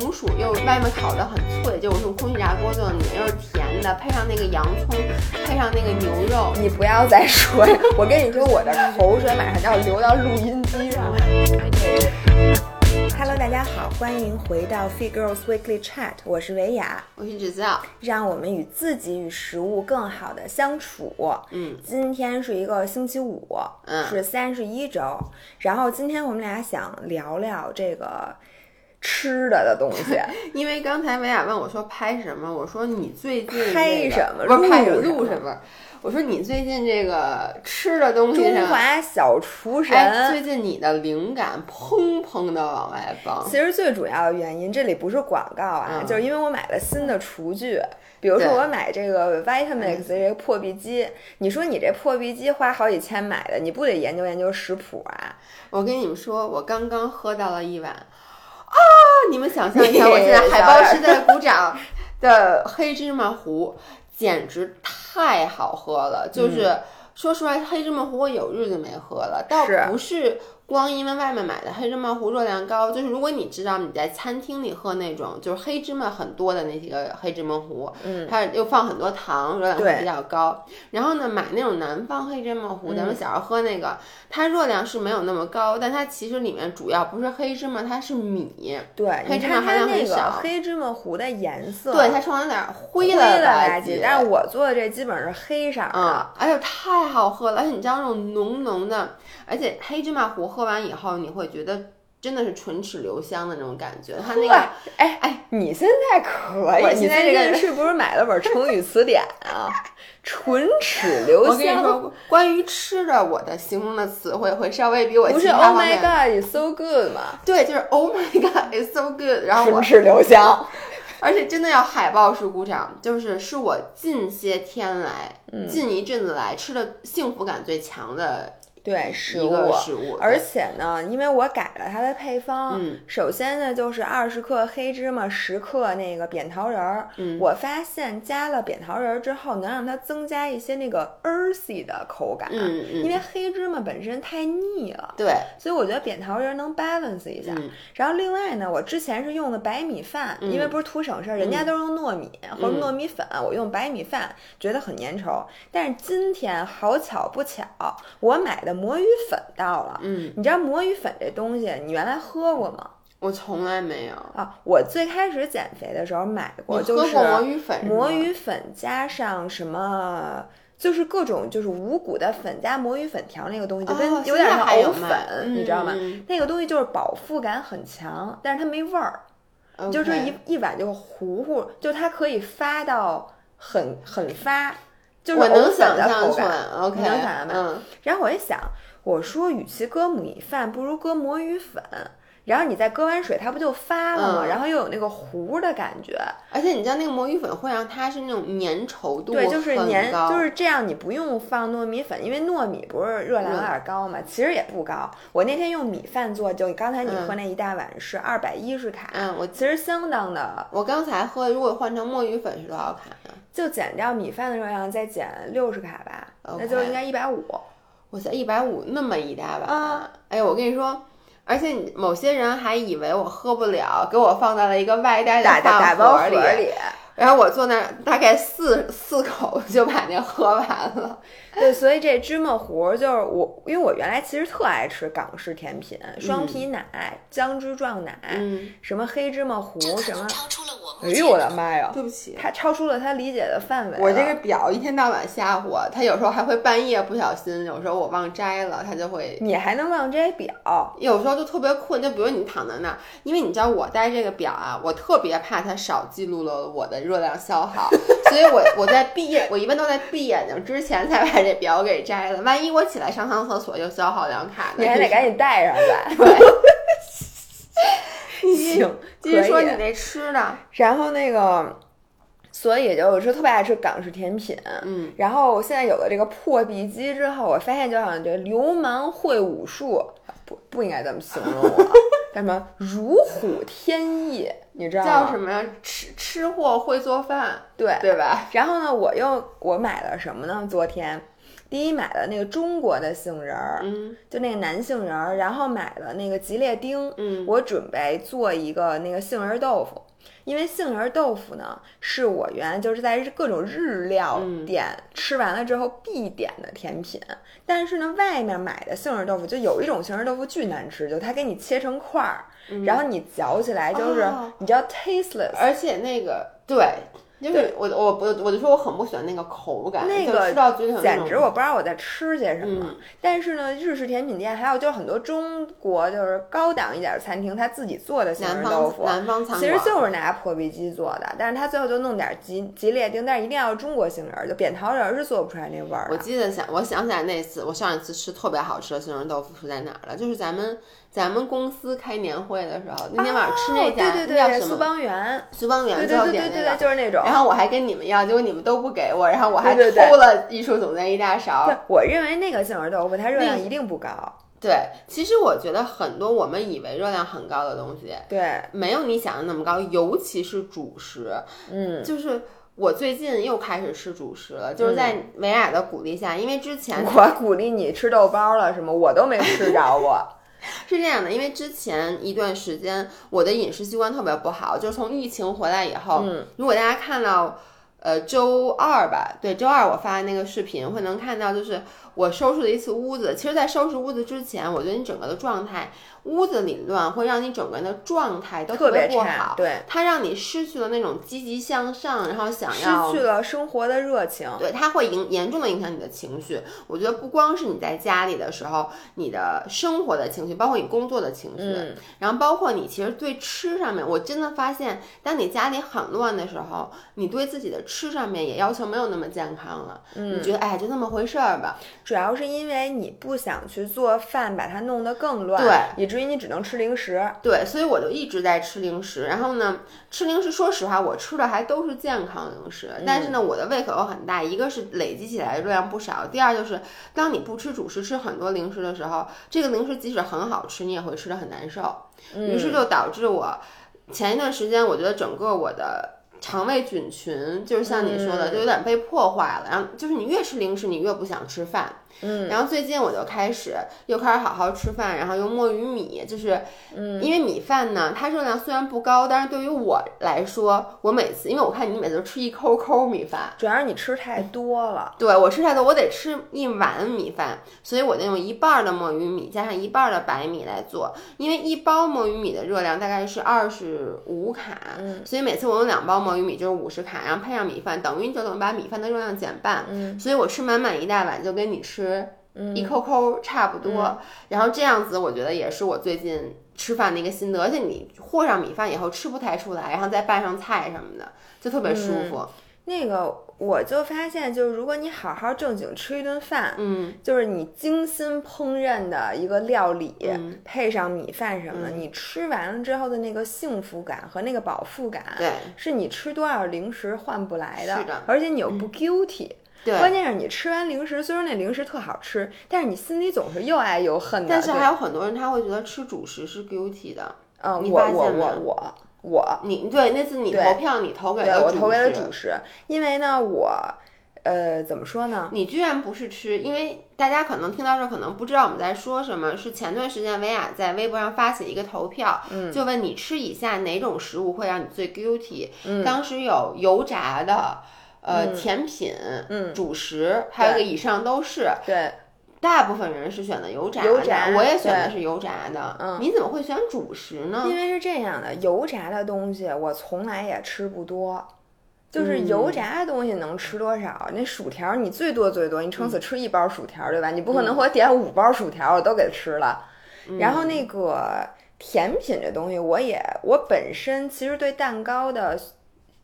红薯又外面烤的很脆，就是用空气炸锅做的，里面又是甜的，配上那个洋葱，配上那个牛肉，你不要再说，我跟你说，我的口水马上就要流到录音机上了。Hello，大家好，欢迎回到 Fit Girls Weekly Chat，我是维雅，我是指教，让我们与自己与食物更好的相处。嗯，今天是一个星期五，嗯是三十一周，然后今天我们俩想聊聊这个吃的的东西。因为刚才维亚问我说拍什么，我说你最近、这个、拍什么不是拍录什么录什么？我说你最近这个吃的东西中，华小厨神。哎，最近你的灵感砰砰的往外蹦。其实最主要的原因，这里不是广告啊，嗯就是因为我买了新的厨具。比如说我买这个 Vitamix 这个破壁机，你说你这破壁机花好几千买的，你不得研究研究食谱啊？我跟你们说，我刚刚喝到了一碗啊！你们想象一下，我现在海报是在鼓掌的黑芝麻糊，简直太好喝了。就是、说实话，黑芝麻糊我有日子没喝了，倒是不是。光因为外面买的黑芝麻糊热量高，就是如果你知道你在餐厅里喝那种就是黑芝麻很多的那几个黑芝麻糊，嗯，它又放很多糖，热量会比较高。然后呢，买那种南方黑芝麻糊，咱们嗯小时候喝那个，它热量是没有那么高，但它其实里面主要不是黑芝麻，它是米。对，黑芝麻含量很那个少黑芝麻糊的颜色，对，它冲有点灰灰了了吧吧唧，但是我做的这基本上是黑色儿的。嗯，哎呦，太好喝了！而且你知道那种浓浓的，而且黑芝麻糊喝完以后，你会觉得真的是唇齿留香的那种感觉。它那个，哎哎，你现在可以，你我现在这个是不是买了本成语词典啊？唇齿留香。我跟你说，关于吃的，我的形容的词汇会稍微比我不是 Oh my God, it's so good 吗？对，就是 Oh my God, it's so good。然后我唇齿留香。而且真的要海报式鼓掌，就是是我近些天来、嗯近一阵子来吃的幸福感最强的对，食物。食物。而且呢，因为我改了它的配方，嗯首先呢就是二十克黑芝麻，十克那个扁桃仁儿。嗯我发现加了扁桃仁儿之后，能让它增加一些那个 earthy 的口感。嗯嗯因为黑芝麻本身太腻了，对，所以我觉得扁桃仁儿能 balance 一下。嗯然后另外呢，我之前是用的白米饭，嗯因为不是图省事儿，人家都是用糯米、或者糯米粉，我用白米饭觉得很粘稠。但是今天好巧不巧，我买的魔芋粉到了。嗯，你知道魔芋粉这东西，你原来喝过吗？我从来没有。啊，我最开始减肥的时候买过，就是魔芋粉？魔芋粉加上什么。就是各种就是五谷的粉加魔芋粉条那个东西，就跟哦有点像藕粉，你知道吗？那个东西就是饱腹感很强，但是它没味儿。嗯就是一一碗就糊糊，就它可以发到很很发，就是我能想。象出来。OK，能想象吧嗯，然后我一想，我说与其搁米饭，不如搁魔芋粉。然后你再搁完水，它不就发了吗？嗯然后又有那个糊的感觉，而且你知道那个魔芋粉会让它是那种粘稠度对，就是粘，就是这样。你不用放糯米粉，因为糯米不是热量有点高嘛，其实也不高。我那天用米饭做，就刚才你喝那一大碗是二百一十卡，嗯我其实相当的我刚才喝，如果换成墨鱼粉是多少卡呢？就减掉米饭的热量，再减六十卡吧那就应该一百五。我才一百五那么一大碗啊！哎呀，我跟你说，而且你某些人还以为我喝不了，给我放在了一个外带的打打饭包盒里，里，然后我坐那儿大概四四口就把那喝完了。对，所以这芝麻糊就是我，因为我原来其实特爱吃港式甜品，双皮奶、姜汁撞奶，嗯，什么黑芝麻糊，什么，哎呦我的妈呀！对不起，他超出了他理解的范围。我这个表一天到晚吓唬我，他有时候还会半夜不小心，有时候我忘摘了，他就会。你还能忘摘表？有时候就特别困，就比如你躺在那儿，因为你知道我戴这个表啊，我特别怕它少记录了我的热量消耗，所以我我在闭眼，我一般都在闭眼睛之前才把这表给摘了，万一我起来上趟厕所又消耗两卡呢。你还得赶紧戴上吧。对，行，继续说你那吃的，然后那个，所以就是特别爱吃港式甜品。嗯，然后我现在有了这个破壁机之后，我发现就好像这流氓会武术，不不应该这么形容我，叫 什么如虎添翼，你知道吗？叫什么呀？吃吃货会做饭，对对吧？然后呢，我又我买了什么呢？昨天第一买了那个中国的杏仁儿，嗯。就那个南杏仁儿，然后买了那个吉列丁，嗯。我准备做一个那个杏仁豆腐。因为杏仁豆腐呢，是我原来就是在各种日料嗯店吃完了之后必点的甜品。但是呢，外面买的杏仁豆腐就有一种杏仁豆腐巨难吃，就它给你切成块儿，然后你嚼起来就是、哦。你知道 tasteless，而且那个对，就是我我我我就说我很不喜欢那个口感，那个吃到嘴里有那种简直我不知道我在吃些什么。嗯但是呢，日式甜品店还有就是很多中国就是高档一点的餐厅，他自己做的杏南仁豆腐，方南方餐其实就是拿破壁机做的，但是他最后就弄点吉吉列丁，但是一定要中国杏仁儿，就扁桃仁儿是做不出来那味儿。我记得想，我想起来那次，我上一次吃特别好吃的杏仁豆腐是在哪儿了？就是咱们咱们公司开年会的时候，那天晚上吃那家，哦对对对，苏那叫什么？邦园，苏邦园对最后对对对对对，点那个。就是那种。然后我还跟你们要，结果你们都不给我，然后我还偷了艺术总监一大勺。对，我认为那个杏仁豆腐它热量一定不高。对，其实我觉得很多我们以为热量很高的东西，对，没有你想的那么高，尤其是主食。嗯，就是我最近又开始吃主食了，就是在维雅的鼓励下，因为之前我鼓励你吃豆包了，什么我都没吃着过。是这样的，因为之前一段时间我的饮食习惯特别不好，就是从疫情回来以后，嗯如果大家看到。呃，周二吧，对，周二我发的那个视频会能看到，就是我收拾了一次屋子。其实，在收拾屋子之前，我觉得你整个的状态，屋子里乱会让你整个人的状态都特别不差好，对，它让你失去了那种积极向上，然后想要失要去了生活的热情。对，它会影严重的影响你的情绪。我觉得不光是你在家里的时候，你的生活的情绪，包括你工作的情绪，嗯然后包括你其实对吃上面，我真的发现，当你家里很乱的时候，你对自己的吃上面也要求没有那么健康了。嗯你觉得哎，就那么回事儿吧？主要是因为你不想去做饭，把它弄得更乱，对，以至于你只能吃零食。对，所以我就一直在吃零食。然后呢，吃零食，说实话，我吃的还都是健康零食，但是呢，我的胃口又很大。一个是累积起来的热量不少，第二就是当你不吃主食，吃很多零食的时候，这个零食即使很好吃，你也会吃的很难受。于是就导致我前一段时间，我觉得整个我的。肠胃菌群就是像你说的，嗯就有点被破坏了。然后就是你越吃零食，你越不想吃饭。嗯，然后最近我就开始又开始好好吃饭，然后用墨鱼米，就是，嗯，因为米饭呢，它热量虽然不高，但是对于我来说，我每次因为我看你每次都吃一抠抠米饭，主要是你吃太多了。对我吃太多，我得吃一碗米饭，所以我得用一半儿的墨鱼米加上一半儿的白米来做，因为一包墨鱼米的热量大概是二十五卡，嗯。所以每次我用两包墨鱼米就是五十卡，然后配上米饭，等于你就能把米饭的热量减半，嗯。所以我吃满满一大碗就跟你吃。嗯一扣扣差不多，然后这样子，我觉得也是我最近吃饭的一个心得。而且你和上米饭以后吃不太出来，然后再拌上菜什么的，就特别舒服。那个我就发现，就是如果你好好正经吃一顿饭，嗯，就是你精心烹饪的一个料理，嗯配上米饭什么的，你吃完了之后的那个幸福感和那个饱腹感，对是你吃多少零食换不来的。是的嗯而且你又不 guilty。对。关键是你吃完零食，虽然那零食特好吃，但是你心里总是又爱又恨的。但是还有很多人他会觉得吃主食是 guilty 的。嗯，你我我发现吗我我我，你对那次你投票，你投给了我投给了主食主食，因为呢，我呃怎么说呢？你居然不是吃，因为大家可能听到这可能不知道我们在说什么。是前段时间维亚在微博上发起一个投票，嗯就问你吃以下哪种食物会让你最 guilty。嗯当时有油炸的，呃，甜品，嗯主食，还有一个以上都是。对，大部分人是选的油炸的，油炸我也选的是油炸的。嗯你怎么会选主食呢？因为是这样的，油炸的东西我从来也吃不多。就是油炸的东西能吃多少？那薯条你最多最多，你撑死吃一包薯条，对吧？你不可能我点五包薯条我都给吃了。然后那个甜品这东西，我也我本身其实对蛋糕的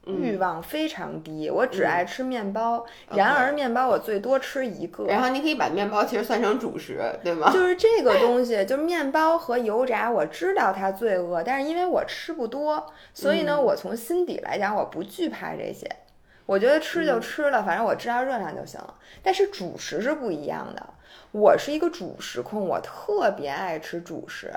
欲望非常低，我只爱吃面包。然而面包我最多吃一个。然后你可以把面包其实算成主食，对吗？就是这个东西，就是面包和油炸，我知道它罪恶，但是因为我吃不多，所以呢，我从心底来讲，我不惧怕这些。我觉得吃就吃了，反正我知道热量就行了。但是主食是不一样的。我是一个主食控，我特别爱吃主食。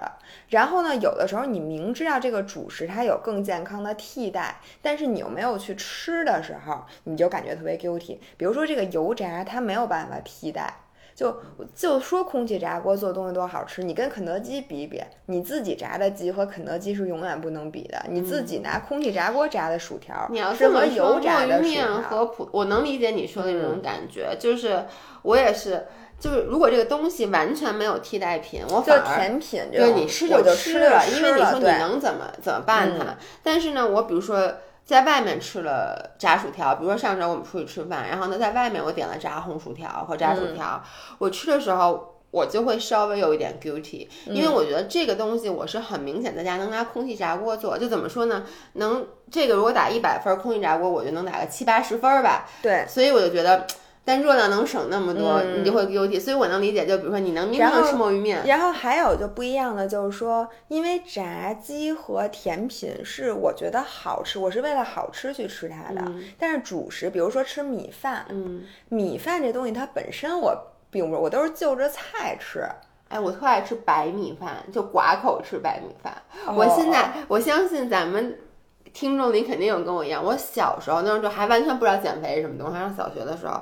然后呢，有的时候你明知道这个主食它有更健康的替代，但是你又没有去吃的时候，你就感觉特别 guilty。比如说这个油炸，它没有办法替代。就就说空气炸锅做东西多好吃，你跟肯德基比比，你自己炸的鸡和肯德基是永远不能比的。你自己拿空气炸锅炸的薯条，你要是和油炸的薯面和普，我能理解你说的那种感觉，就是我也是。就是如果这个东西完全没有替代品，我反而甜品，对你吃就吃了，因为你说你能怎么怎么办它？但是呢，我比如说在外面吃了炸薯条，比如说上周我们出去吃饭，然后呢在外面我点了炸红薯条和炸薯条，我吃的时候我就会稍微有一点 guilty，因为我觉得这个东西我是很明显在家能拿空气炸锅做，就怎么说呢？能这个如果打一百分空气炸锅，我就能打个七八十分吧。对，所以我就觉得。但热量能省那么多，你就会优体，所以我能理解。就比如说，你能明天吃墨鱼面，然后还有就不一样的就是说，因为炸鸡和甜品是我觉得好吃，我是为了好吃去吃它的。但是主食，比如说吃米饭，嗯，米饭这东西它本身我并不是，我都是就着菜吃。哎，我特爱吃白米饭，就寡口吃白米饭。我现在我相信咱们。听众里肯定有跟我一样，我小时候那时候就还完全不知道减肥是什么东西。上小学的时候，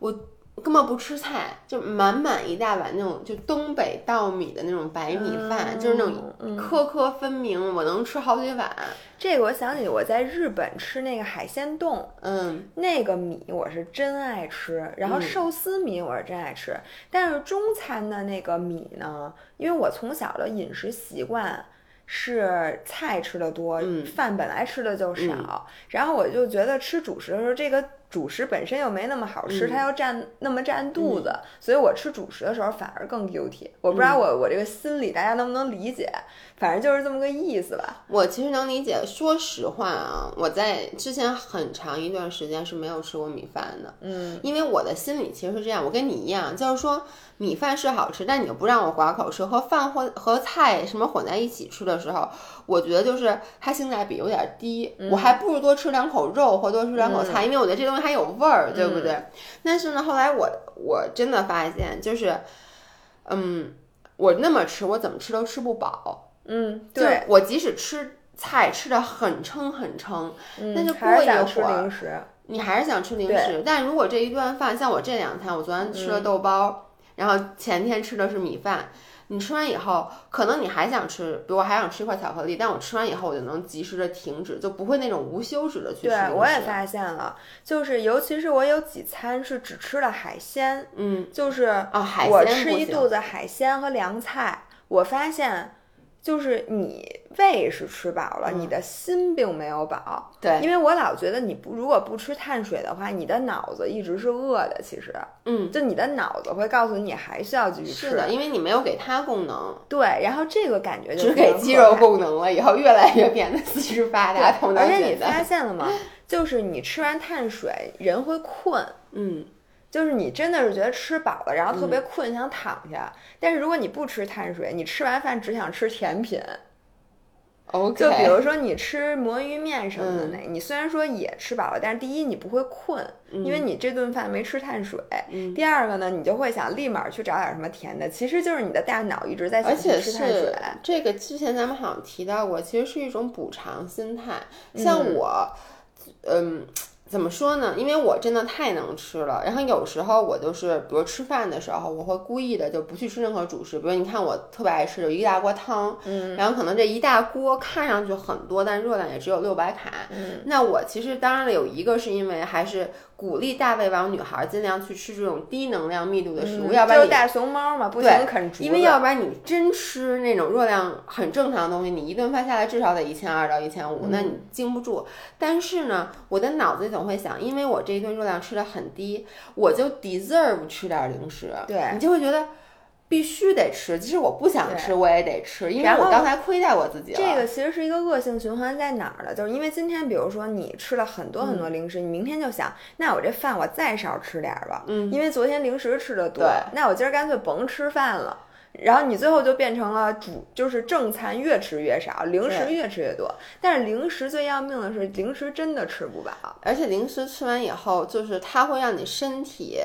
我根本不吃菜，就满满一大碗那种就东北稻米的那种白米饭，就是那种颗颗分明，我能吃好几碗。这个我想起我在日本吃那个海鲜冻，嗯，那个米我是真爱吃，然后寿司米我是真爱吃，但是中餐的那个米呢，因为我从小的饮食习惯。是菜吃的多，饭本来吃的就少，然后我就觉得吃主食的时候，这个主食本身又没那么好吃，它又占那么占肚子，所以我吃主食的时候反而更 guilty。我不知道我我这个心理大家能不能理解，反正就是这么个意思吧。我其实能理解，说实话啊，我在之前很长一段时间是没有吃过米饭的，嗯，因为我的心里其实是这样，我跟你一样，就是说。米饭是好吃，但你又不让我寡口吃，和饭或和菜什么混在一起吃的时候，我觉得就是它性价比有点低，我还不如多吃两口肉或多吃两口菜，因为我觉得这东西还有味儿，对不对？但是呢，后来我我真的发现，就是，嗯，我那么吃，我怎么吃都吃不饱，嗯，对，我即使吃菜吃的很撑很撑，但是过一会儿，你还是想吃零食，但如果这一顿饭像我这两餐，我昨天吃了豆包。然后前天吃的是米饭，你吃完以后，可能你还想吃，比如我还想吃一块巧克力，但我吃完以后我就能及时的停止，就不会那种无休止的去吃。对，我也发现了，就是尤其是我有几餐是只吃了海鲜，嗯，就是啊，海鲜我吃一肚子海鲜和凉菜，我发现。就是你胃是吃饱了，你的心并没有饱。对，因为我老觉得你不如果不吃碳水的话，你的脑子一直是饿的。其实，嗯，就你的脑子会告诉你还需要继续吃。是的，因为你没有给它功能。对，然后这个感觉就只给肌肉功能了，以后越来越变得四肢发达，头脑而且你发现了吗？就是你吃完碳水，人会困。嗯。就是你真的是觉得吃饱了，然后特别困，想躺下。但是如果你不吃碳水，你吃完饭只想吃甜品。OK，就比如说你吃魔芋面什么的那，你虽然说也吃饱了，但是第一你不会困，因为你这顿饭没吃碳水。第二个呢，你就会想立马去找点什么甜的，其实就是你的大脑一直在想吃碳水。这个之前咱们好像提到过，其实是一种补偿心态。像我，嗯。怎么说呢？因为我真的太能吃了，然后有时候我就是，比如吃饭的时候，我会故意的就不去吃任何主食。比如你看，我特别爱吃有一大锅汤，嗯，然后可能这一大锅看上去很多，但热量也只有六百卡。嗯，那我其实当然了有一个是因为还是。鼓励大胃王女孩尽量去吃这种低能量密度的食物，要不然你大熊猫嘛，不行啃因为要不然你真吃那种热量很正常的东西，你一顿饭下来至少得一千二到一千五，那你经不住。但是呢，我的脑子里总会想，因为我这一顿热量吃的很低，我就 deserve 吃点零食，对你就会觉得。必须得吃，即使我不想吃，我也得吃，因为我刚才亏待我自己了。这个其实是一个恶性循环，在哪儿呢？就是因为今天，比如说你吃了很多很多零食，你明天就想，那我这饭我再少吃点儿吧，嗯，因为昨天零食吃的多，那我今儿干脆甭吃饭了。然后你最后就变成了主，就是正餐越吃越少，零食越吃越多。但是零食最要命的是，零食真的吃不饱。而且零食吃完以后，就是它会让你身体，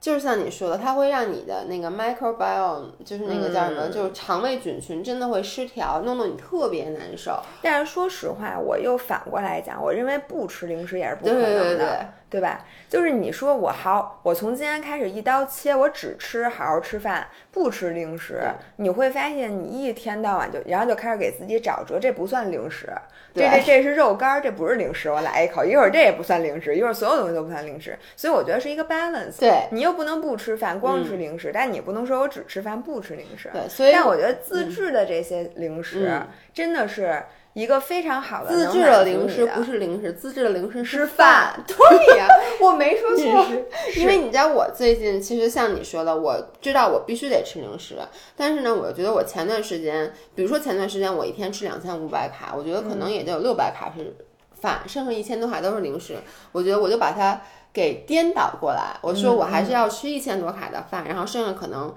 就是像你说的，它会让你的那个 microbiome，就是那个叫什么，嗯。就是肠胃菌群真的会失调，弄得你特别难受。但是说实话，我又反过来讲，我认为不吃零食也是不可能的，对对对对吧？就是你说我好，我从今天开始一刀切，我只吃好好吃饭，不吃零食，你会发现你一天到晚就，然后就开始给自己找辙，这不算零食，这这这是肉干儿，这不是零食，我来一口，一会儿这也不算零食，一会儿所有东西都不算零食，所以我觉得是一个 balance。对你又不能不吃饭，光吃零食，但你不能说我只吃饭不吃零食。对，所以但我觉得自制的这些零食、嗯真的是一个非常好的自制的零食不是零食，自制的零食是饭饭。对呀、我没说 错。因为你知道，我最近其实像你说的，我知道我必须得吃零食，但是呢，我觉得我前段时间，比如说前段时间我一天吃两千五百卡，我觉得可能也就有六百卡是饭，剩下一千多卡都是零食。我觉得我就把它给颠倒过来，我说我还是要吃一千多卡的饭，然后剩下可能。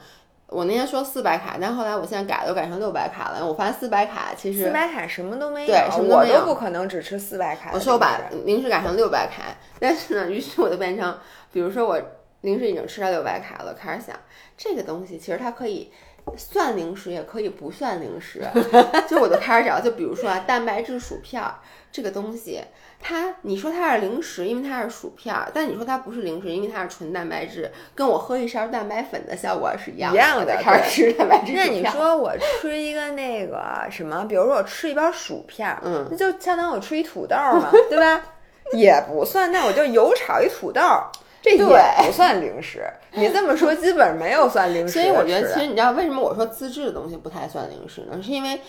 我那天说四百卡，但后来我现在改了，改成六百卡了。我发现四百卡其实四百卡什么都没有，对什么都我没有都不可能只吃四百卡。我说我把零食改成六百卡，但是呢，于是我就变成，比如说我零食已经吃到六百卡了，开始想这个东西其实它可以算零食，也可以不算零食，就我就开始找，就比如说啊，蛋白质薯片儿这个东西。它，你说它是零食，因为它是薯片儿，但你说它不是零食，因为它是纯蛋白质，跟我喝一勺蛋白粉的效果是一样一样的开始吃蛋白质薯那。你说我吃一个那个什么，比如说我吃一包薯片，嗯，那就相当于我吃一土豆嘛，对吧？也不算，那我就油炒一土豆，这也不算零食。你这么说，基本没有算零食所。以我觉得，其实你知道为什么我说自制的东西不太算零食呢？是因为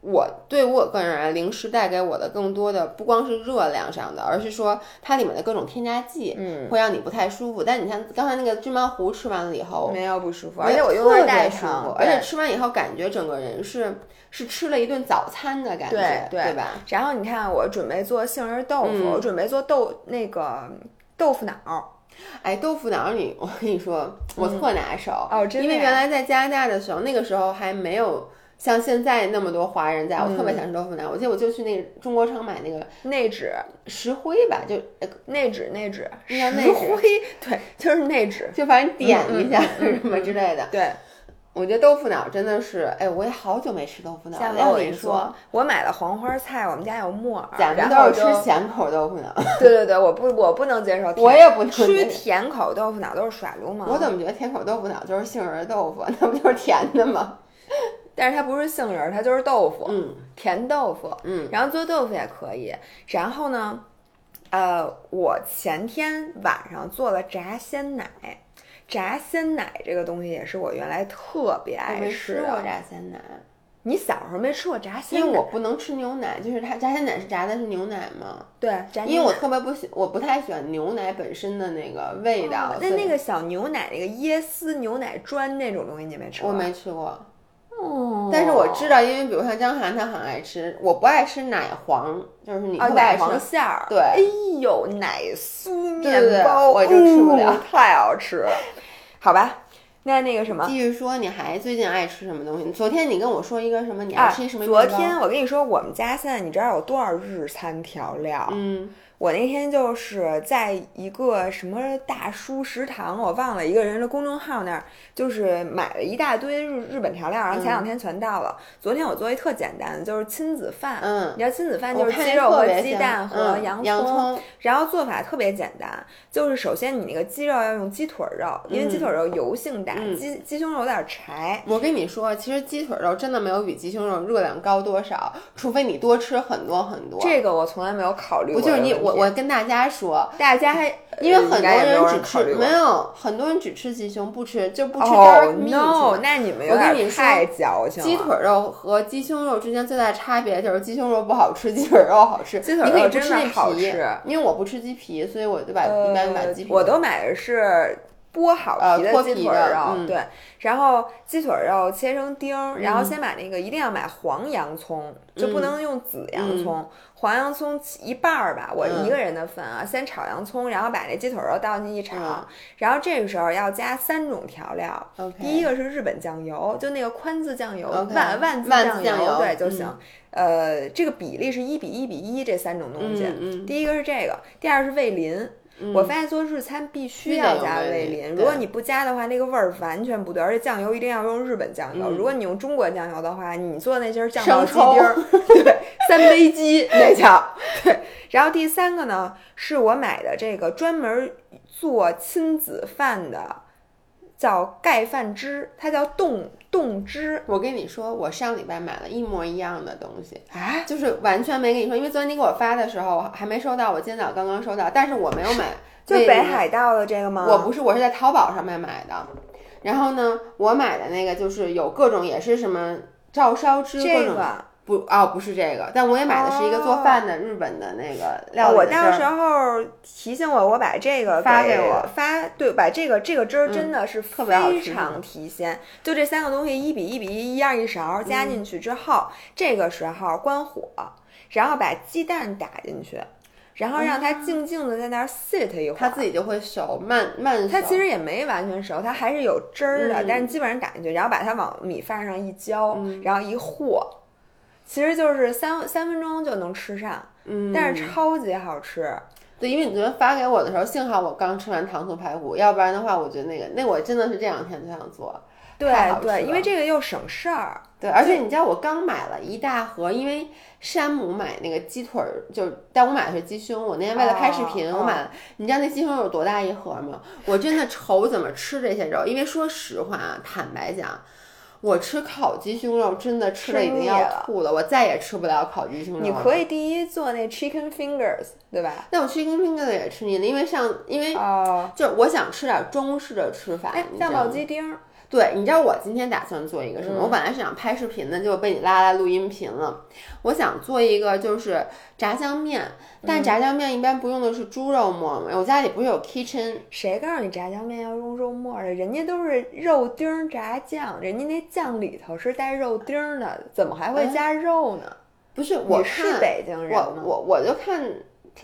我对我个人而言，零食带给我的更多的不光是热量上的，而是说它里面的各种添加剂，嗯，会让你不太舒服。但你像刚才那个芝麻糊吃完了以后，没有不舒服，而且我用特别舒服，，而且吃完以后感觉整个人是是吃了一顿早餐的感觉，对对吧？然后你看，我准备做杏仁豆腐，嗯我准备做豆那个豆腐脑。哎，豆腐脑儿你，我跟你说，我特拿手、哦真的呀因为原来在加拿大的时候，那个时候还没有像现在那么多华人在，我特别想吃豆腐脑。我记得我就去那个中国城买那个内酯，石灰吧，就呃内酯，内酯，石灰，对，就是内酯。就反正点一下、什么之类的。对，我觉得豆腐脑真的是，哎，我也好久没吃豆腐脑了。我跟你说，，我买了黄花菜，我们家有木耳，咱们都是吃咸口豆腐脑，对对对，我不我不能接受，我也不能吃甜口豆腐脑都是耍流氓。我怎么觉得甜口豆腐脑就是杏仁豆腐，那不就是甜的吗？但是它不是杏仁儿，它就是豆腐，嗯甜豆腐。嗯，然后做豆腐也可以。然后呢，呃，我前天晚上做了炸鲜奶。炸鲜奶这个东西也是我原来特别我爱没吃吃过的。炸鲜奶，你小时候没吃过炸鲜奶因？为我不能吃牛奶，就是它炸鲜奶是炸的是牛奶嘛。对炸因为我特别不喜，我不太喜欢牛奶本身的那个味道。那所以那个小牛奶那个椰丝牛奶砖那种东西你没吃过？我没吃过，哦，但是我知道，因为比如像江涵，他很爱吃，我不爱吃奶黄，就是你啊，特别爱吃。奶黄馅儿，对哎呦，奶酥面包，我就吃不了嗯太好吃了。好吧，那那个什么，继续说，你还最近爱吃什么东西？昨天你跟我说一个什么？你爱啊，吃什么、昨天我跟你说，我们家现在你知道有多少日餐调料？嗯，我那天就是在一个什么大叔食堂，我忘了一个人的公众号那儿，就是买了一大堆日日本调料，然后前两天全到了。昨天我做一特简单的，就是亲子饭。嗯你知道亲子饭就是鸡肉和鸡蛋和嗯洋洋葱然后做法特别简单，就是首先你那个鸡肉要用鸡腿肉，因为鸡腿肉油性大，嗯鸡鸡胸肉有点柴。我跟你说，其实鸡腿肉真的没有比鸡胸肉热量高多少，除非你多吃很多很多。这个我从来没有考虑过这个问题。就是你我我跟大家说，大家还因为很多人只吃没有，很多人只吃鸡胸，不吃就不吃哦 dark meat。no，那你们有我跟你太矫情了。鸡腿肉和鸡胸肉之间最大的差别就是鸡胸肉不好吃，鸡腿肉好吃。鸡腿肉真的好吃，因为我不吃鸡皮，所以我就把、一般把鸡皮。呃我都买的是剥好皮的鸡腿肉，嗯、对，然后鸡腿肉切成丁儿，然后先把那个一定要买黄洋葱，就不能用紫洋葱，黄洋葱一半儿吧，我一个人的份啊，先炒洋葱，然后把那鸡腿肉倒进去一炒，然后这个时候要加三种调料，第一个是日本酱油，就那个宽字酱油、万万字酱油，对就行。呃，这个比例是一比一比一，这三种东西，第一个是这个，第二是味淋。我发现做日餐必须要加味淋，如果你不加的话，那个味儿完全不对。而且酱油一定要用日本酱油，如果你用中国酱油的话，你做那些酱爆鸡丁儿，对，三杯鸡 那叫对。然后第三个呢，是我买的这个专门做亲子饭的，叫盖饭汁，它叫冻。冻汁，我跟你说，我上礼拜买了一模一样的东西，啊，就是完全没跟你说，因为昨天你给我发的时候还没收到，我今天早刚刚收到，但是我没有买，就北海道的这个吗？我不是，我是在淘宝上面买的，然后呢，我买的那个就是有各种，也是什么照烧汁，各种。不哦，不是这个，但我也买的是一个做饭的日本的那个料理我到时候提醒我，我把这个发给我发，对，把这个这个汁儿真的是特别好非常提鲜。就这三个东西一比一比一，一样一勺加进去之后，这个时候关火，然后把鸡蛋打进去，然后让它静静的在那儿 sit 一会儿，它自己就会熟，慢慢。它其实也没完全熟，它还是有汁儿的，但是基本上打进去，然后把它往米饭上一浇，然后一和。其实就是三三分钟就能吃上，嗯，但是超级好吃。对，因为你昨天发给我的时候，幸好我刚吃完糖醋排骨，要不然的话，我觉得那个那我真的是这两天就想做。对对，因为这个又省事儿。对，而且你知道我刚买了一大盒，因为山姆买那个鸡腿儿，就但我买的是鸡胸。我那天为了拍视频，我买了。你知道那鸡胸有多大一盒吗？我真的愁怎么吃这些肉，因为说实话，坦白讲。我吃烤鸡胸肉真的吃的已经要吐了，我再也吃不了烤鸡胸肉。你可以第一做那 chicken fingers，对吧？那我 chicken fingers 也吃腻了，因为上因为就我想吃点中式的吃法，酱爆鸡丁。对，你知道我今天打算做一个什么？我本来是想拍视频的，结果被你拉来录音频了。我想做一个就是炸酱面，但炸酱面一般不用的是猪肉末嘛？我家里不是有 kitchen？谁告诉你炸酱面要用肉末的？人家都是肉丁炸酱，人家那酱里头是带肉丁的，怎么还会加肉呢？不是，我是北京人我我我就看。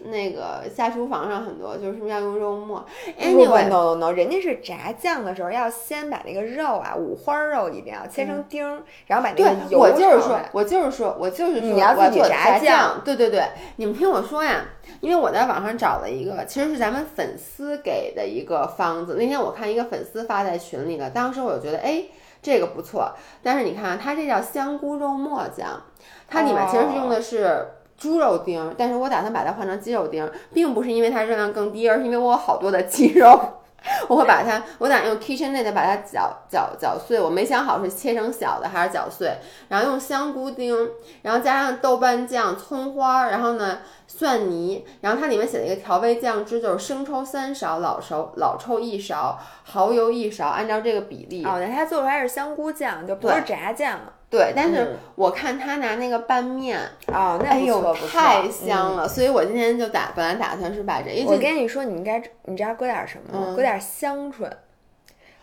那个下厨房上很多就是要用肉末，Anyway，no no no，人家是炸酱的时候要先把那个肉啊，五花肉一定要切成丁儿，然后把那个油。我就是说，我就是说，我就是说，你要自己炸酱。对对对，你们听我说呀，因为我在网上找了一个，其实是咱们粉丝给的一个方子。那天我看一个粉丝发在群里了，当时我就觉得，哎，这个不错。但是你看，它这叫香菇肉末酱，它里面其实是用的是。猪肉丁，但是我打算把它换成鸡肉丁，并不是因为它热量更低，而是因为我有好多的鸡肉，我会把它，我打算用 KitchenAid 把它搅搅搅碎，我没想好是切成小的还是搅碎，然后用香菇丁，然后加上豆瓣酱、葱花，然后呢蒜泥，然后它里面写了一个调味酱汁，就是生抽三勺，老抽老抽一勺，蚝油一勺，按照这个比例。哦，那它做出来是香菇酱，就不是炸酱。对，但是我看他拿那个拌面啊，那哎呦太香了，所以我今天就打本来打算是把这，我跟你说，你应该你知道搁点什么吗？搁点香椿，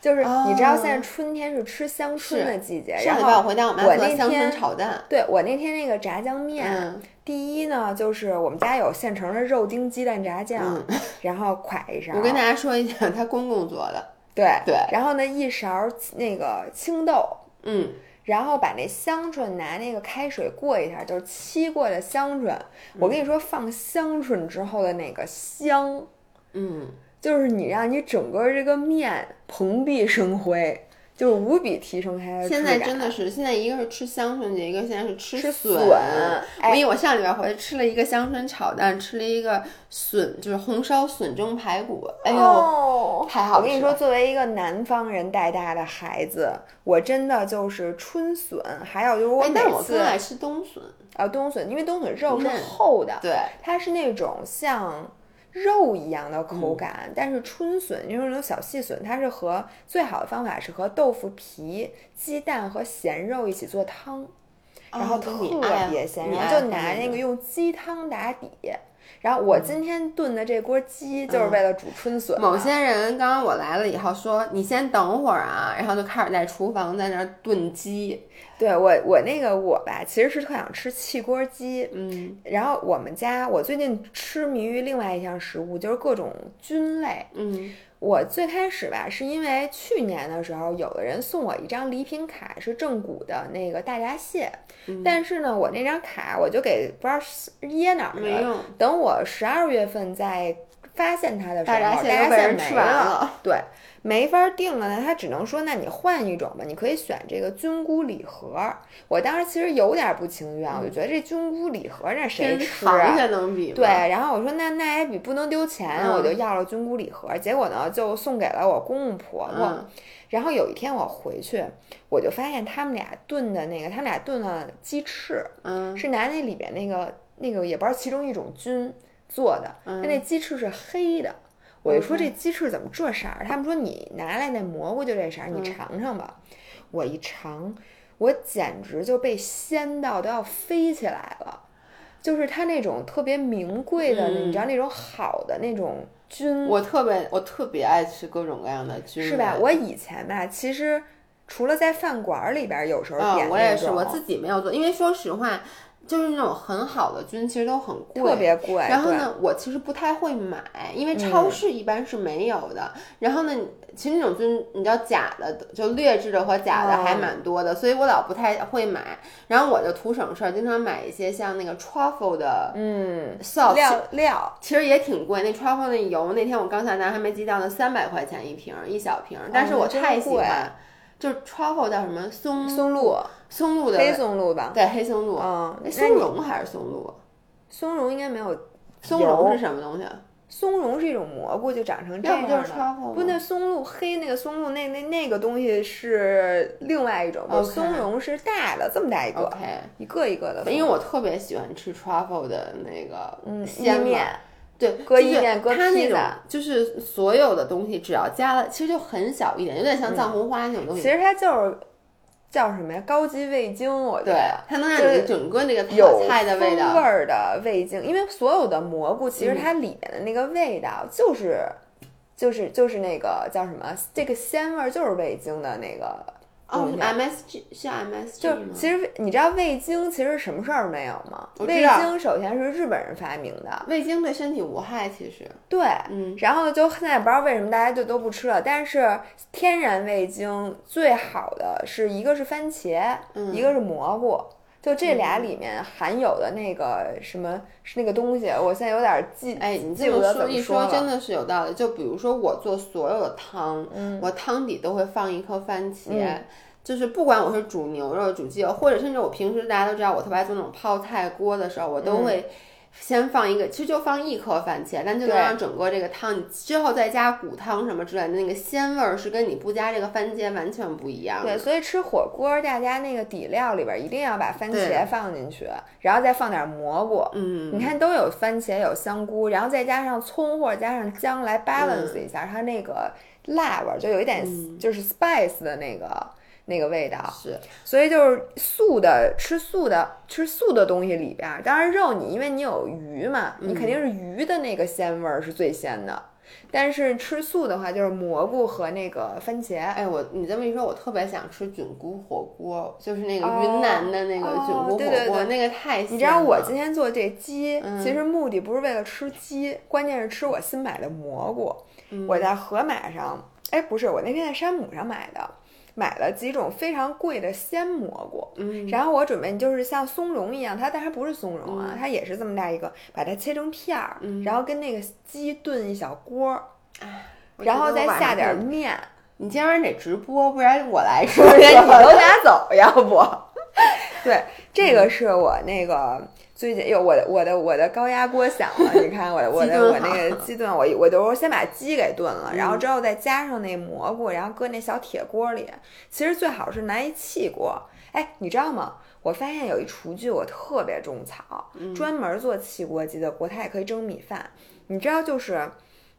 就是你知道现在春天是吃香椿的季节，然后我回家我那香椿炒蛋，对我那天那个炸酱面，第一呢就是我们家有现成的肉丁鸡蛋炸酱，然后㧟一勺，我跟大家说一下，他公公做的，对对，然后呢一勺那个青豆，嗯。然后把那香椿拿那个开水过一下，就是沏过的香椿。我跟你说，放香椿之后的那个香，嗯，就是你让你整个这个面蓬荜生辉。就是无比提升它的现在真的是，现在一个是吃香椿节，一个现在是吃笋。我因为我上礼拜回去吃了一个香椿炒蛋，吃了一个笋，就是红烧笋蒸排骨。哎呦，太好了！我跟你说，作为一个南方人带大的孩子，我真的就是春笋，还有就是我每次爱吃冬笋啊，冬笋，因为冬笋肉是厚的，对，它是那种像。肉一样的口感，但是春笋就是那种小细笋，它是和最好的方法是和豆腐皮、鸡蛋和咸肉一起做汤，然后特别鲜，然后就拿那个用鸡汤打底，然后我今天炖的这锅鸡就是为了煮春笋的。某些人刚刚我来了以后说：“你先等会儿啊。”然后就开始在厨房在那儿炖鸡。对我，我那个我吧，其实是特想吃汽锅鸡。嗯然后我们家，我最近痴迷于另外一项食物，就是各种菌类。嗯我最开始吧，是因为去年的时候，有的人送我一张礼品卡，是正骨的那个大闸蟹，嗯但是呢，我那张卡我就给不知道是掖哪儿了。等我十二月份再发现它的时候，大闸大闸蟹被人没吃完了。对，没法定了呢，他只能说，那你换一种吧，你可以选这个菌菇礼盒。我当时其实有点不情愿，我就觉得这菌菇礼盒那谁跟吃螃啊？蟹能比？对，然后我说那那也比不能丢钱，嗯我就要了菌菇礼盒，结果呢就送给了我公公婆婆。嗯然后有一天我回去，我就发现他们俩炖的那个，他们俩炖了鸡翅，嗯是拿那里边那个那个也不知道其中一种菌做的，嗯它那鸡翅是黑的。我就说这鸡翅怎么这色儿？他们说你拿来那蘑菇就这色儿，嗯你尝尝吧。我一尝，我简直就被鲜到都要飞起来了。就是它那种特别名贵的，嗯你知道那种好的那种菌，我特别我特别爱吃各种各样的菌，是吧？我以前吧，其实除了在饭馆儿里边儿有时候嗯，点我也是，我自己没有做，因为说实话，就是那种很好的菌其实都很贵，特别贵。然后呢，我其实不太会买，因为超市一般是没有的。然后呢，其实那种菌，你知道假的，就劣质的和假的还蛮多的，所以我老不太会买。然后我就图省事儿，经常买一些像那个 truffle 的嗯，sauce，、料料其实也挺贵。那 truffle 那油，那天我刚下单还没记到呢，三百块钱一瓶儿，一小瓶儿。但是我太喜欢，就是 truffle 叫什么松松露、松露的黑松露吧。对黑松露，嗯，那松茸还是松露？松茸应该没有，松茸是什么东西啊？松茸是一种蘑菇，就长成这样的。那不就是 truffle 不，那松露黑那个松露那那那个东西是另外一种，OK 松茸是大的，这么大一个一个一个的。因为我特别喜欢吃 truffle 的那个鲜味面，对，搁就是意面搁它那种披萨就是所有的东西只要加了，其实就很小一点，有点像藏红花那种东西。其实它就是叫什么呀？高级味精，我觉对得，它能让你整个那个有菜的味道味。儿的味精，因为所有的蘑菇其实嗯它里面的那个味道就是。就是就是那个叫什么，这个鲜味儿就是味精的那个哦。，MSG 是 MSG 就？其实你知道味精其实什么事儿没有吗？味精首先是日本人发明的，味精对身体无害，其实。对，嗯，然后就现在也不知道为什么大家就都不吃了，但是天然味精最好的是一个是番茄，嗯一个是蘑菇。就这俩里面含有的那个什么是那个东西，我现在有点记，哎，你记不得怎这么说一么说了。真的是有道理。就比如说我做所有的汤，嗯我汤底都会放一颗番茄。嗯就是不管我是煮牛肉、煮鸡肉，或者甚至我平时大家都知道我特别爱做那种泡菜锅的时候，我都会先放一个，其实就放一颗番茄，但就能让整个这个汤，你之后再加骨汤什么之类的，那个鲜味儿是跟你不加这个番茄完全不一样的。对，所以吃火锅，大家那个底料里边一定要把番茄放进去，然后再放点蘑菇。嗯，你看都有番茄，有香菇，然后再加上葱或者加上姜来 balance 嗯。一下、它那个辣味儿，就有一点就是 spice 的那个那个味道。是所以就是素的吃素的吃素的东西里边儿，当然肉你因为你有鱼嘛，你肯定是鱼的那个鲜味儿是最鲜的。但是吃素的话，就是蘑菇和那个番茄。哎，我你这么一说，我特别想吃菌菇火锅，就是那个哦云南的那个菌菇火锅，哦对对对那个太。你知道我今天做这鸡，嗯其实目的不是为了吃鸡，关键是吃我新买的蘑菇。嗯我在盒马上，哎，不是，我那天在山姆上买的，买了几种非常贵的鲜蘑菇。嗯，然后我准备就是像松茸一样，它但它不是松茸啊，它也是这么大一个，把它切成片儿，嗯然后跟那个鸡炖一小锅儿，然后再下点面。你今晚得直播，不然我来 吃。你都拿走，要不？对，这个是我那个最近，哟，我的我的我的高压锅响了，你看我的我的我那个鸡炖，我我都先把鸡给炖了，然后嗯之后再加上那蘑菇，然后搁那小铁锅里。其实最好是拿一气锅。哎，你知道吗？我发现有一厨具我特别种草，嗯专门做汽锅鸡的锅，它也可以蒸米饭。你知道就是。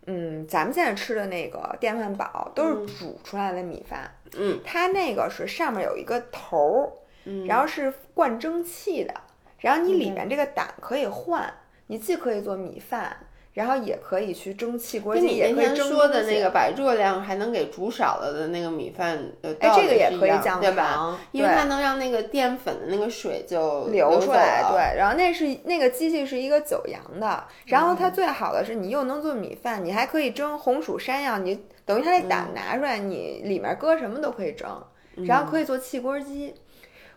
嗯，咱们现在吃的那个电饭煲都是煮出来的米饭，嗯，它那个是上面有一个头儿，嗯然后是灌蒸汽的，然后你里面这个胆可以换，你既可以做米饭，然后也可以去蒸汽锅你那天也可以蒸说的那个把热量还能给煮少了的那个米饭，呃，哎，道这个也可以降对吧？因为它能让那个淀粉的那个水就流出来，对，然后那是那个机器是一个九阳的，然后它嗯最好的是你又能做米饭，你还可以蒸红薯山药，你等于它那胆嗯拿出来，你里面搁什么都可以蒸，然后可以做汽锅鸡。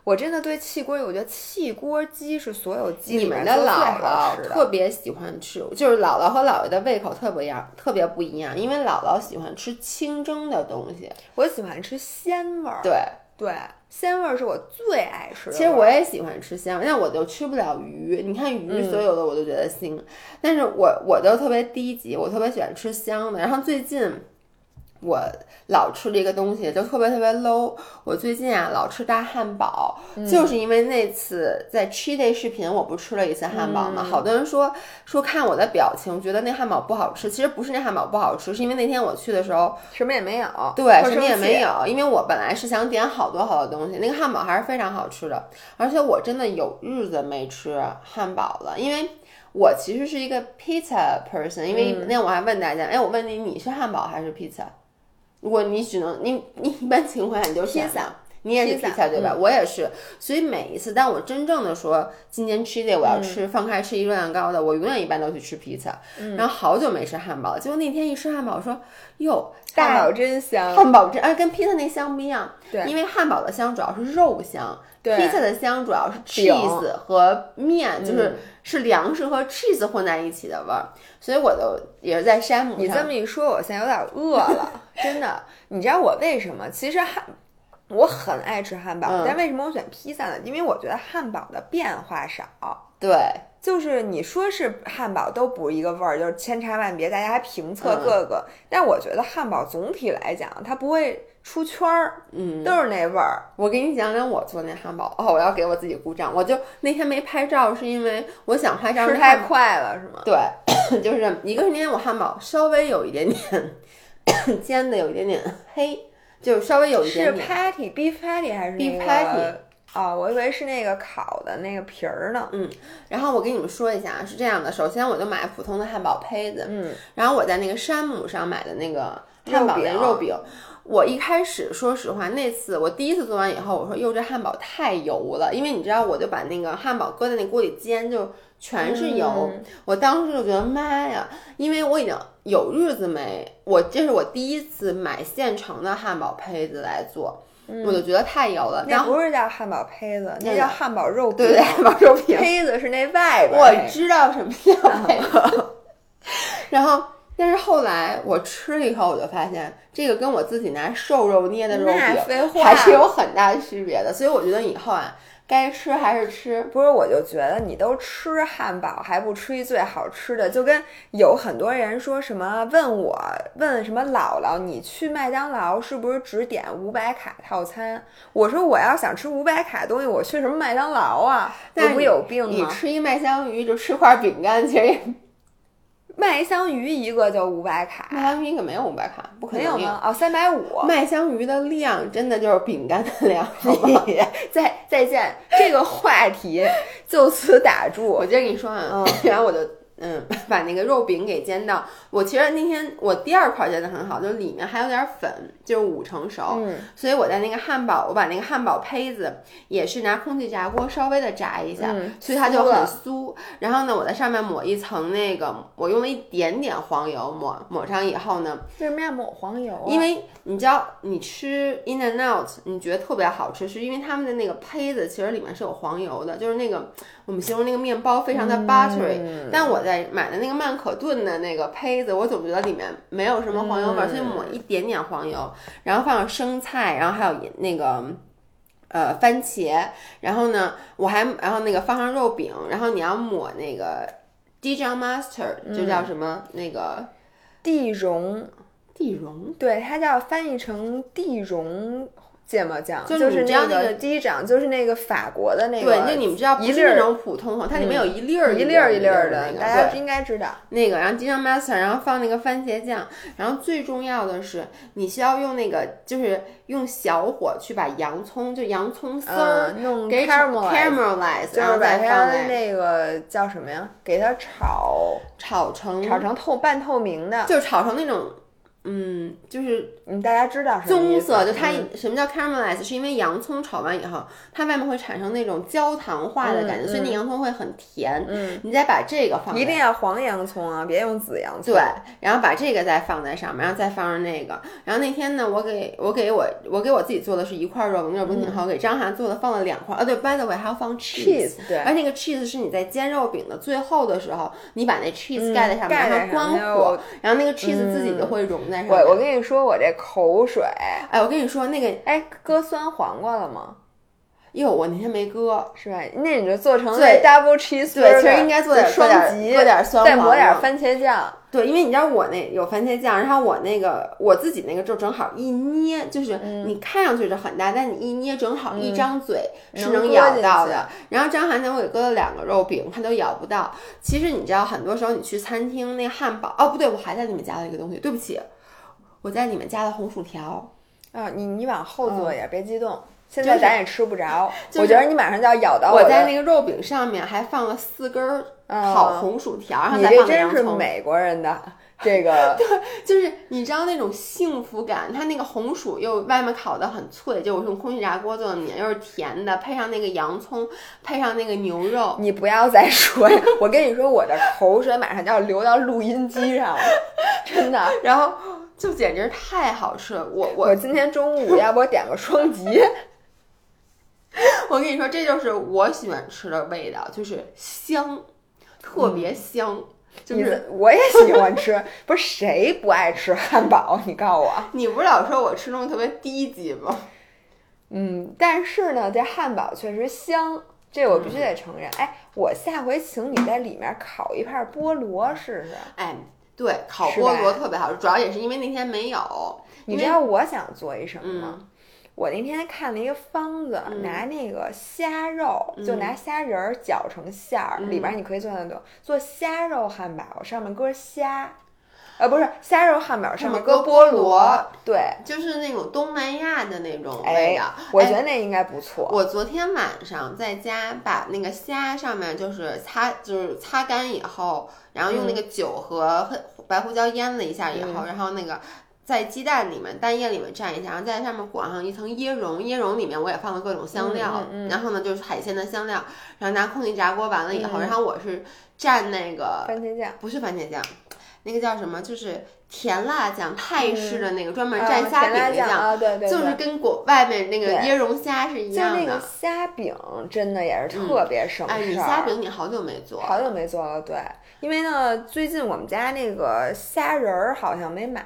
我真的对汽锅，我觉得汽锅鸡是所有鸡里面的姥做最好姥。特别喜欢吃，就是姥姥和姥爷的胃口特别一样，特别不一样。因为姥姥喜欢吃清蒸的东西，我喜欢吃鲜味儿，对。对，鲜味儿是我最爱吃的。其实我也喜欢吃鲜味，但我就吃不了鱼。你看鱼，嗯所有的我都觉得腥，但是我我就特别低级，我特别喜欢吃香的。然后最近我老吃的一个东西就特别特别 low。我最近啊老吃大汉堡，嗯就是因为那次在 Cheat Day 视频，我不吃了一次汉堡嘛。嗯好多人说说看我的表情，觉得那汉堡不好吃。其实不是那汉堡不好吃，是因为那天我去的时候，什么也没有，对，什么也。没有，因为我本来是想点好多好多东西，那个汉堡还是非常好吃的，而且我真的有日子没吃汉堡了，因为我其实是一个 pizza person，因为嗯那天我还问大家，哎，我问你，你是汉堡还是 pizza？如果你只能你你一般情况下你就选 Pizza 你也是 Pizza，pizza 对吧？嗯我也是，所以每一次当我真正的说今年 cheat day 我要吃、放开吃一热量高的，我永远一般都去吃 pizza，、然后好久没吃汉堡了，结果那天一吃汉堡，我说哟，大堡真香，汉堡真，哎，跟披萨那香不一样。对因为汉堡的香主要是肉香，对披萨的香主要是 cheese 和面，就是、嗯是粮食和 cheese 混在一起的味儿。所以我都也是在山姆你这么一说，我现在有点饿了，真的。你知道我为什么？其实汉我很爱吃汉堡，嗯但为什么我选披萨呢？因为我觉得汉堡的变化少。对，就是你说是汉堡都不是一个味儿，就是千差万别，大家还评测嗯各个。但我觉得汉堡总体来讲，它不会出圈儿，嗯，都是那味儿。我给你讲讲我做那汉堡哦，我要给我自己鼓掌。我就那天没拍照，是因为我想拍照吃太快了是吗？对，就是一个是那天我汉堡稍微有一点点 煎的有一点点黑，就稍微有一点点是。patty beef patty 还是 Beef patty 哦，我以为是那个烤的那个皮儿呢。嗯然后我跟你们说一下啊，是这样的，首先我就买普通的汉堡胚子，嗯，然后我在那个山姆上买的那个汉堡的肉饼肉饼。我一开始说实话，那次我第一次做完以后，我说哟这汉堡太油了，因为你知道我就把那个汉堡搁在那锅里煎，就全是油。嗯我当时就觉得妈呀，因为我已经有日子没，我这是我第一次买现成的汉堡胚子来做，我就觉得太油了。那后不是叫汉堡胚子，那那个叫汉堡肉饼。对对，汉堡肉饼，胚子是那外边儿我。知道什么叫配合，然后，但是后来我吃了以后，我就发现这个跟我自己拿瘦肉捏的肉饼还是有很大区别的，所以我觉得以后啊，该吃还是吃。不是，我就觉得你都吃汉堡还不吃一最好吃的，就跟有很多人说什么问我问什么姥姥，你去麦当劳是不是只点五百卡套餐？我说我要想吃五百卡东西，我去什么麦当劳啊？那我不有病吗？你吃一麦香鱼就吃块饼干，其实也麦香鱼一个就五百卡，麦香鱼可没有五百卡，不可能没有吗？哦，三百五。麦香鱼的量真的就是饼干的量，好吗？再再见，这个话题就此打住我。接着跟你说啊，然后我就嗯 把那个肉饼给煎到，我其实那天我第二块煎的很好，就里面还有点粉，就是五成熟，嗯所以我在那个汉堡，我把那个汉堡胚子也是拿空气炸锅稍微的炸一下，嗯所以它就很酥。然后呢，我在上面抹一层那个，我用了一点点黄油抹抹上以后呢，为什么要抹黄油啊？因为你知道，你吃 In and Out，你觉得特别好吃，是因为他们的那个胚子其实里面是有黄油的，就是那个我们形容那个面包非常的 buttery、嗯。但我在买的那个曼可顿的那个胚子，我总觉得里面没有什么黄油味儿，所以抹一点点黄油，然后放上生菜，然后还有那个。呃，番茄，然后呢，我还然后那个放上肉饼，然后你要抹那个 Dijon Master，、嗯就叫什么、那个地蓉，地蓉，对，它叫翻译成地蓉芥末酱，就就是你要那个个第一掌，就是那个法国的那个，对，就你们知道不一粒儿是那种普通红，它里面有一粒儿一粒儿一粒儿的，大家应该知道。那个，然后 Dijon Master，然后放那个番茄酱，然后最重要的是，你需要用那个，就是用小火去把洋葱，就洋葱丝儿嗯，弄给 caramelize，caramelize，就是然后再把它那个叫什么呀？给它炒炒成炒成透半透明的，就炒成那种，嗯，就是嗯，大家知道棕色，就它嗯什么叫 caramelize，是因为洋葱炒完以后，它外面会产生那种焦糖化的感觉，嗯所以那洋葱会很甜。嗯，你再把这个放一定要黄洋葱啊，别用紫洋葱。对，然后把这个再放在上面，然后再放上那个。然后那天呢，我给我给我我给我自己做的是一块肉那，肉饼挺好。我给张涵做的放了两块。啊，对，by the way 还要放 cheese。对，而那个 cheese 是你在煎肉饼的最后的时候，你把那 cheese 盖在上面，盖在让它关火，然后那个 cheese 自己就会融在上面。我我跟你说，我这口水，哎，我跟你说那个，哎，搁酸黄瓜了吗？哟，我那天没搁。是吧？那你就做成对那 double cheese，对，其实应该做点双搁点级，搁点酸再黄瓜抹点番茄酱。对，因为你知道我那有番茄酱，然后我那个我自己那个就正好一捏，就是你看上去是很大，但你一捏正好一张嘴是能咬到的。然后张涵呢，我给搁了两个肉饼，他都咬不到。其实你知道，很多时候你去餐厅那汉堡，哦不对，我还在里面加了一个东西，对不起，我在里面加了红薯条。啊，你你往后坐一点，别激动。现在咱也吃不着，就是我觉得你马上就要咬到我我在那个肉饼上面还放了四根儿烤红薯条，然后你再这真是。美国人的这个 对，就是你知道那种幸福感，它那个红薯又外面烤的很脆，就我用空气炸锅做的面，又是甜的，配上那个洋葱，配上那个牛肉，你不要再说呀，我跟你说，我的口水马上就要流到录音机上了，真的。然后就简直太好吃了。我我我今天中午要不我点个双极？我跟你说，这就是我喜欢吃的味道，就是香，特别香，就是。我也喜欢吃，不是谁不爱吃汉堡？你告诉我。你不是老说我吃东西特别低级吗？嗯，但是呢，这汉堡确实香，这我必须得承认。哎，我下回请你在里面烤一片菠萝试试。哎，对，烤菠萝特别好吃，主要也是因为那天没有。你知道我想做一什么吗？嗯我那天看了一个方子，嗯。拿那个虾肉，就嗯。拿虾仁儿搅成馅儿，里嗯边儿你可以做那种做虾肉汉堡，上面搁虾，呃，不是虾肉汉堡上面搁菠菠萝，对，就是那种东南亚的那种哎味道。我哎觉得那应该不错。我昨天晚上在家把那个虾上面就是擦，就是擦干以后，然后用那嗯。个酒和黑白胡椒腌了一下以后，然后那个在鸡蛋里面蛋液里面蘸一下，然后在上面裹上一层椰蓉，椰蓉里面我也放了各种香料，嗯嗯嗯然后呢就是海鲜的香料，然后拿空气炸锅完了以后，嗯然后我是蘸那个番茄酱，不是番茄酱，那个叫什么？就是甜辣酱，泰式的那个专门啊蘸虾饼的酱。酱啊，对对，就是跟裹外面那个椰蓉虾是一就那个样的。虾饼，真的也是特别省事儿。哎，你虾饼你好久没做，好久没做了，对，因为呢，最近我们家那个虾仁儿好像没买。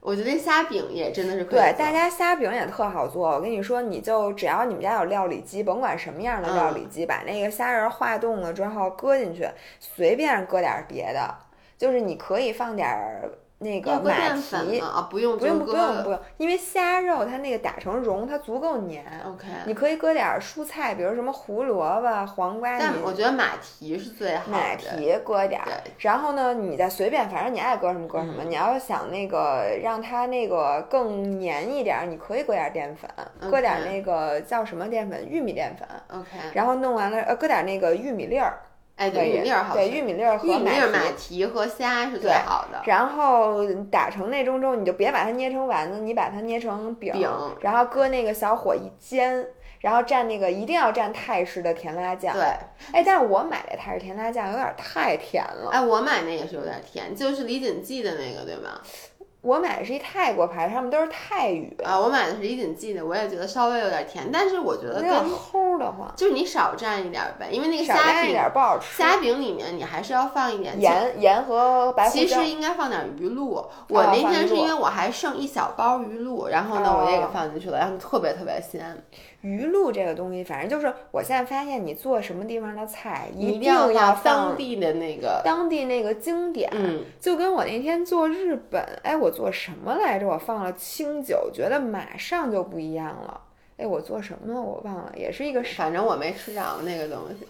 我觉得虾饼也真的是可以对，大家虾饼也特好做。我跟你说，你就只要你们家有料理机，甭管什么样的料理机，把那个虾仁儿化冻了之后搁进去，随便搁点儿别的，就是你可以放点儿那个马蹄？，啊，不用，不用不用不用，因为虾肉它那个打成蓉，它足够粘。OK。你可以搁点儿蔬菜，比如什么胡萝卜、黄瓜，你但我觉得马蹄是最好的。马蹄搁点儿，然后呢，你再随便，反正你爱搁什么搁什么。嗯你要是想那个让它那个更粘一点儿，你可以搁点儿淀粉，搁点那个叫什么淀粉？玉米淀粉。OK。然后弄完了，呃，搁点儿那个玉米粒儿，哎，对，玉米粒儿好吃。对，玉米粒儿和玉米粒儿、马马蹄。和虾是最好的。然后打成那种之后，你就别把它捏成丸子，你把它捏成饼，饼然后搁那个小火一煎，然后蘸那个一定要蘸泰式的甜辣酱。对，哎，但是我买的泰式甜辣酱有点太甜了。哎，我买那也是有点甜，就是李锦记的那个，对吗？我买的是一泰国牌，上面都是泰语，啊，我买的是李锦记的，我也觉得稍微有点甜，但是我觉得跟齁就是你少蘸一点儿呗，因为那个少虾饼蘸一点不好吃。虾饼里面你还是要放一点盐盐和白胡椒其实应该放点鱼露，我那天是因为我还剩一小包鱼露，然后呢，哦我也给放进去了，然后特别特别鲜。鱼露这个东西，反正就是我现在发现，你做什么地方的菜，一定要要放当地的那个，当地那个经典。嗯，就跟我那天做日本，哎，我做什么来着？我放了清酒，觉得马上就不一样了。哎，我做什么我忘了，也是一个反正我没吃着那个东西。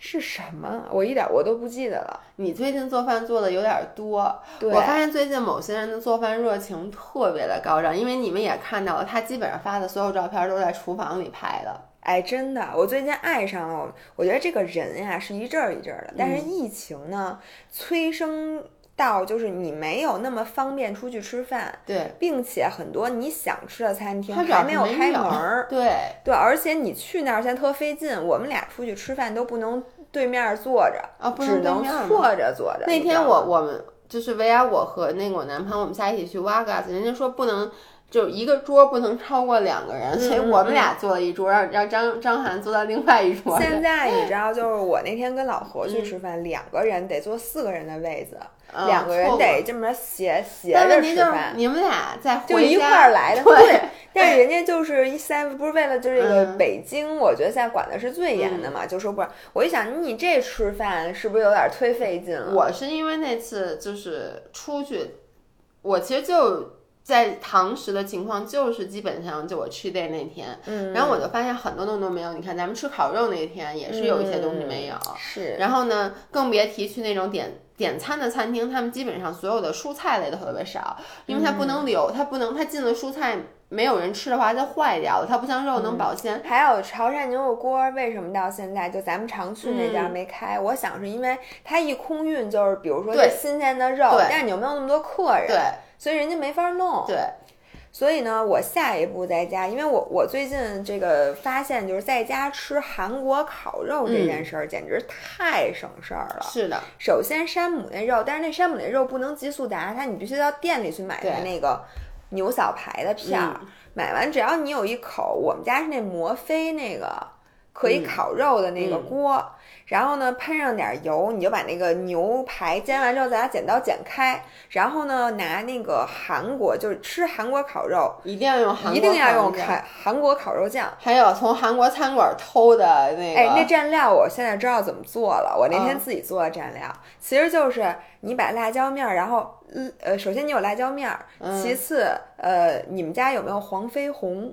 是什么？我一点我都不记得了。你最近做饭做的有点多，对我发现最近某些人的做饭热情特别的高涨，因为你们也看到了，他基本上发的所有照片都在厨房里拍的。哎，真的，我最近爱上了我。我觉得这个人呀是一阵儿一阵儿的，但是疫情呢，催生到就是你没有那么方便出去吃饭，对，并且很多你想吃的餐厅还没有开门儿，对，对，而且你去那儿现在特费劲，我们俩出去吃饭都不能对面坐着，啊，不只能能对面吗错着坐着。那天我我们就是维亚我和那个我男朋友，我们仨一起去瓦嘎斯，人家说不能。就一个桌不能超过两个人，所以嗯我们俩坐了一桌，让让张张涵坐在另外一桌。现 在你知道，就是我那天跟老何去吃饭，两个人得坐四个人的位子，嗯两个人得这么斜斜着吃饭。你们俩在就一块儿来的，对，但是人家就是一三，不是为了就这个嗯北京，我觉得现在管的是最严的嘛，就说不是，我一想你这吃饭是不是有点忒费劲了？我是因为那次就是出去，我其实就在堂食的情况，就是基本上就我去 day 那天，嗯，然后我就发现很多东西都没有。你看咱们吃烤肉那天也是有一些东西没有，嗯是，然后呢，更别提去那种点点餐的餐厅，他们基本上所有的蔬菜类都特别少，因为它不嗯能留，它不能它进了蔬菜没有人吃的话，它就坏掉了，它不像肉嗯能保鲜。还有潮汕牛肉锅，为什么到现在就咱们常去那家没开？我想是因为它一空运就是，比如说对新鲜的肉，但是你又没有那么多客人，对所以人家没法弄。对，所以呢，我下一步在家，因为我我最近这个发现，就是在家吃韩国烤肉这件事儿，简直太省事儿了。是的，首先山姆那肉，但是那山姆那肉不能急速达，它你必须到店里去买它那个牛小排的片儿。买完只要你有一口，我们家是那摩飞那个可以烤肉的那个锅，然后呢喷上点油，你就把那个牛排煎完之后，再拿剪刀剪开，然后呢拿那个韩国就是吃韩国烤肉，一定要用韩国一定要用韩韩国烤肉酱。还有从韩国餐馆偷的那个，哎，那蘸料我现在知道怎么做了。我那天嗯自己做的蘸料，其实就是你把辣椒面儿，然后嗯呃，首先你有辣椒面儿，嗯其次呃，你们家有没有黄飞鸿？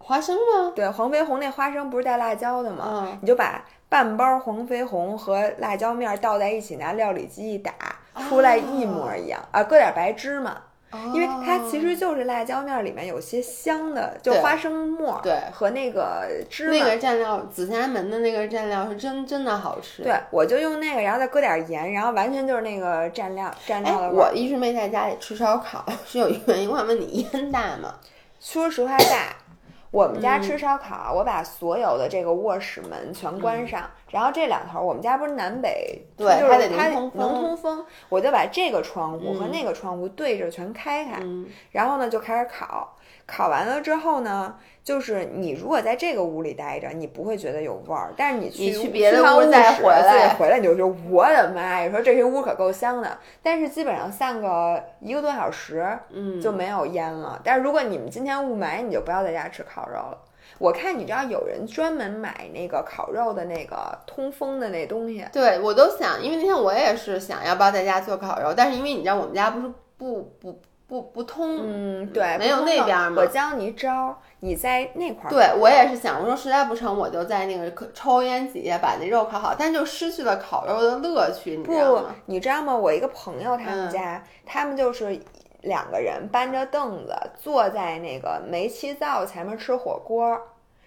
花生吗？对，黄飞鸿那花生不是带辣椒的吗？嗯你就把半包黄飞鸿和辣椒面儿倒在一起，拿料理机一打，出来一模一样、啊！搁点白芝麻。因为它其实就是辣椒面儿里面有些香的，就花生末对和那个芝麻。那个蘸料，紫霞门的那个蘸料是真真的好吃。对，我就用那个，然后再搁点盐，然后完全就是那个蘸料蘸哎料的，味儿。我一直没在家里吃烧烤，是有原因。我想问你，烟大吗？说实话大，我们嗯家吃烧烤，我把所有的这个卧室门全关上，然后这两头我们家不是南北，嗯对就是它得能它通风。能通风，我就把这个窗户和嗯。那个窗户对着全开开，嗯，然后呢就开始烤。烤完了之后呢，就是你如果在这个屋里待着，你不会觉得有味儿，但是你去别的屋再回来回来你就说我的妈呀，说这些屋可够香的。但是基本上散个一个多小时，嗯就没有烟了。但是如果你们今天雾霾，你就不要在家吃烤肉了。我看你知道有人专门买那个烤肉的那个通风的那东西，对我都想，因为那天我也是想要不要在家做烤肉，但是因为你知道我们家不是不不不不通，嗯，对，没有那边儿嘛我教你一招儿，你在那块儿对我也是想，我说实在不成，我就在那个可抽烟几下把那肉烤好，但就失去了烤肉的乐趣，你知道不吗？，你知道吗？我一个朋友他们嗯家，他们就是两个人搬着凳子坐在那个煤气灶前面吃火锅。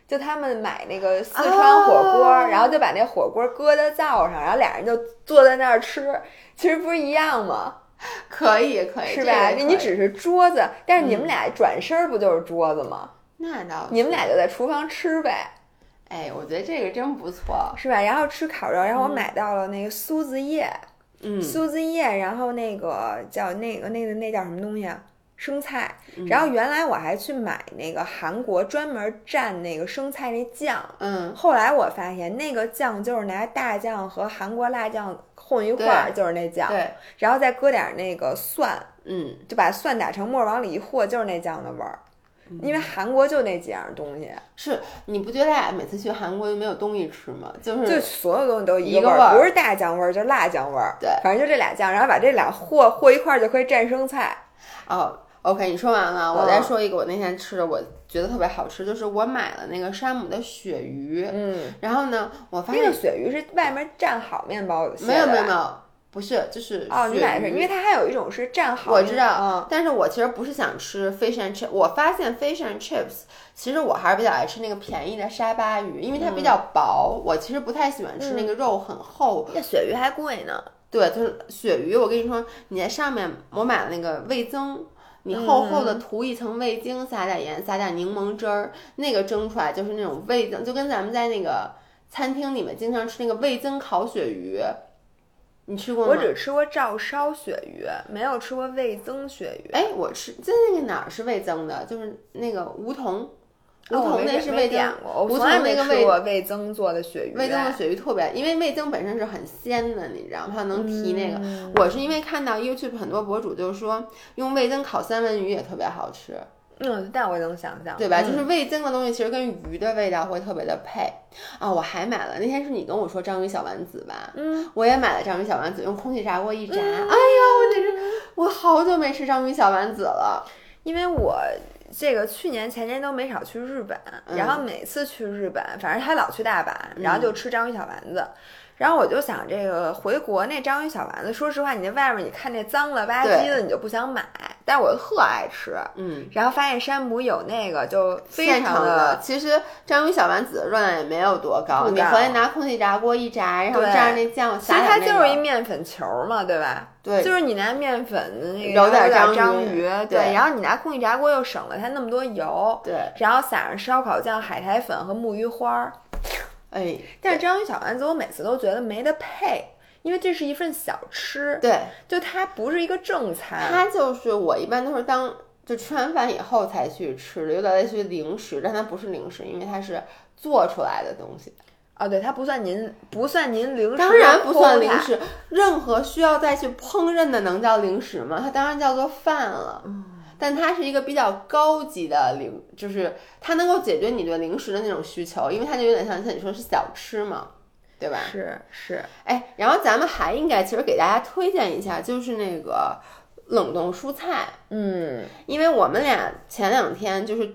就他们买那个四川火锅，哦然后就把那火锅搁在灶上，然后俩人就坐在那儿吃，其实不是一样吗？可以可以，是吧？这个可以你只是桌子，但是你们嗯俩转身儿不就是桌子吗？那倒是你们俩就在厨房吃呗，哎，我觉得这个真不错，是吧？然后吃烤肉，然后我买到了那个苏子叶，嗯，苏子叶，然后那个叫那个那个那叫什么东西啊？生菜。嗯然后原来我还去买那个韩国专门蘸那个生菜那酱，嗯，后来我发现那个酱就是拿大酱和韩国辣酱混一块儿，就是那酱，对，然后再搁点那个蒜，嗯，就把蒜打成沫儿往里一和，就是那酱的味儿。因为韩国就那几样东西，是你不觉得俩每次去韩国就没有东西吃吗？就是就所有东西都一个个味味儿。不是大酱味儿就是辣酱味儿，对。反正就这俩酱，然后把这俩和和一块儿就可以蘸生菜。哦，OK，你说完了，我再嗯说一个我那天吃的，我觉得特别好吃，就是我买了那个山姆的鳕鱼，嗯，然后呢，我发现那个鳕鱼是外面蘸好面包的没有没有没有，不是，就是哦，你买的是，因为它还有一种是蘸好，我知道，嗯但是我其实不是想吃 fish and chips，我发现 fish and chips，其实我还是比较爱吃那个便宜的沙巴鱼，因为它比较薄，我其实不太喜欢吃那个肉很厚。那鳕鱼还贵呢。对，就是鳕鱼，我跟你说，你在上面我买了那个味增。你厚厚的涂一层味精，撒点盐，撒点柠檬汁儿，那个蒸出来就是那种味增，就跟咱们在那个餐厅里面经常吃那个味增烤鳕鱼，你吃过吗？我只吃过照烧鳕鱼，没有吃过味增鳕鱼。哎，我吃在那个哪儿是味增的，就是那个梧桐，梧桐那是没味增，点过，我从来没吃过味增做的鳕鱼。味增的鳕鱼特别，因为味增本身是很鲜的，你知道吗？它能提那个。嗯我是因为看到 YouTube 很多博主就是说用味增烤三文鱼也特别好吃，嗯，但我能想象，对吧？嗯就是味增的东西其实跟鱼的味道会特别的配啊。我还买了，那天是你跟我说章鱼小丸子吧？嗯，我也买了章鱼小丸子，用空气炸锅一炸，哎呀，我简直我好久没吃章鱼小丸子了。因为我这个去年前年都没少去日本，嗯然后每次去日本，反正他老去大阪，然后就吃章鱼小丸子。然后我就想，这个回国那章鱼小丸子，说实话，你那外面你看那脏了吧唧的，你就不想买。但我特爱吃，嗯。然后发现山姆有那个，就非常的其实章鱼小丸子的热量也没有多高，你回来拿空气炸锅一炸，然后蘸上那酱，其实它撒点那个就是一面粉球嘛，对吧？对就是你拿面粉的那个揉点点章章鱼对对，然后你拿空气炸锅又省了它那么多油，对，然后撒上烧烤酱、海苔粉和木鱼花儿。哎，但是章鱼小丸子我每次都觉得没得配，因为这是一份小吃，对，就它不是一个正餐。它就是我一般都是当就吃完饭以后才去吃的，有点类似于零食，但它不是零食，因为它是做出来的东西，哦，对，它不算您不算您零食，当然不算零。食。任何需要再去烹饪的能叫零食吗？它当然叫做饭了。但它是一个比较高级的零，就是它能够解决你对零食的那种需求，因为它就有点像像你说是小吃嘛，对吧？是是，哎，然后咱们还应该其实给大家推荐一下，就是那个冷冻蔬菜，嗯因为我们俩前两天就是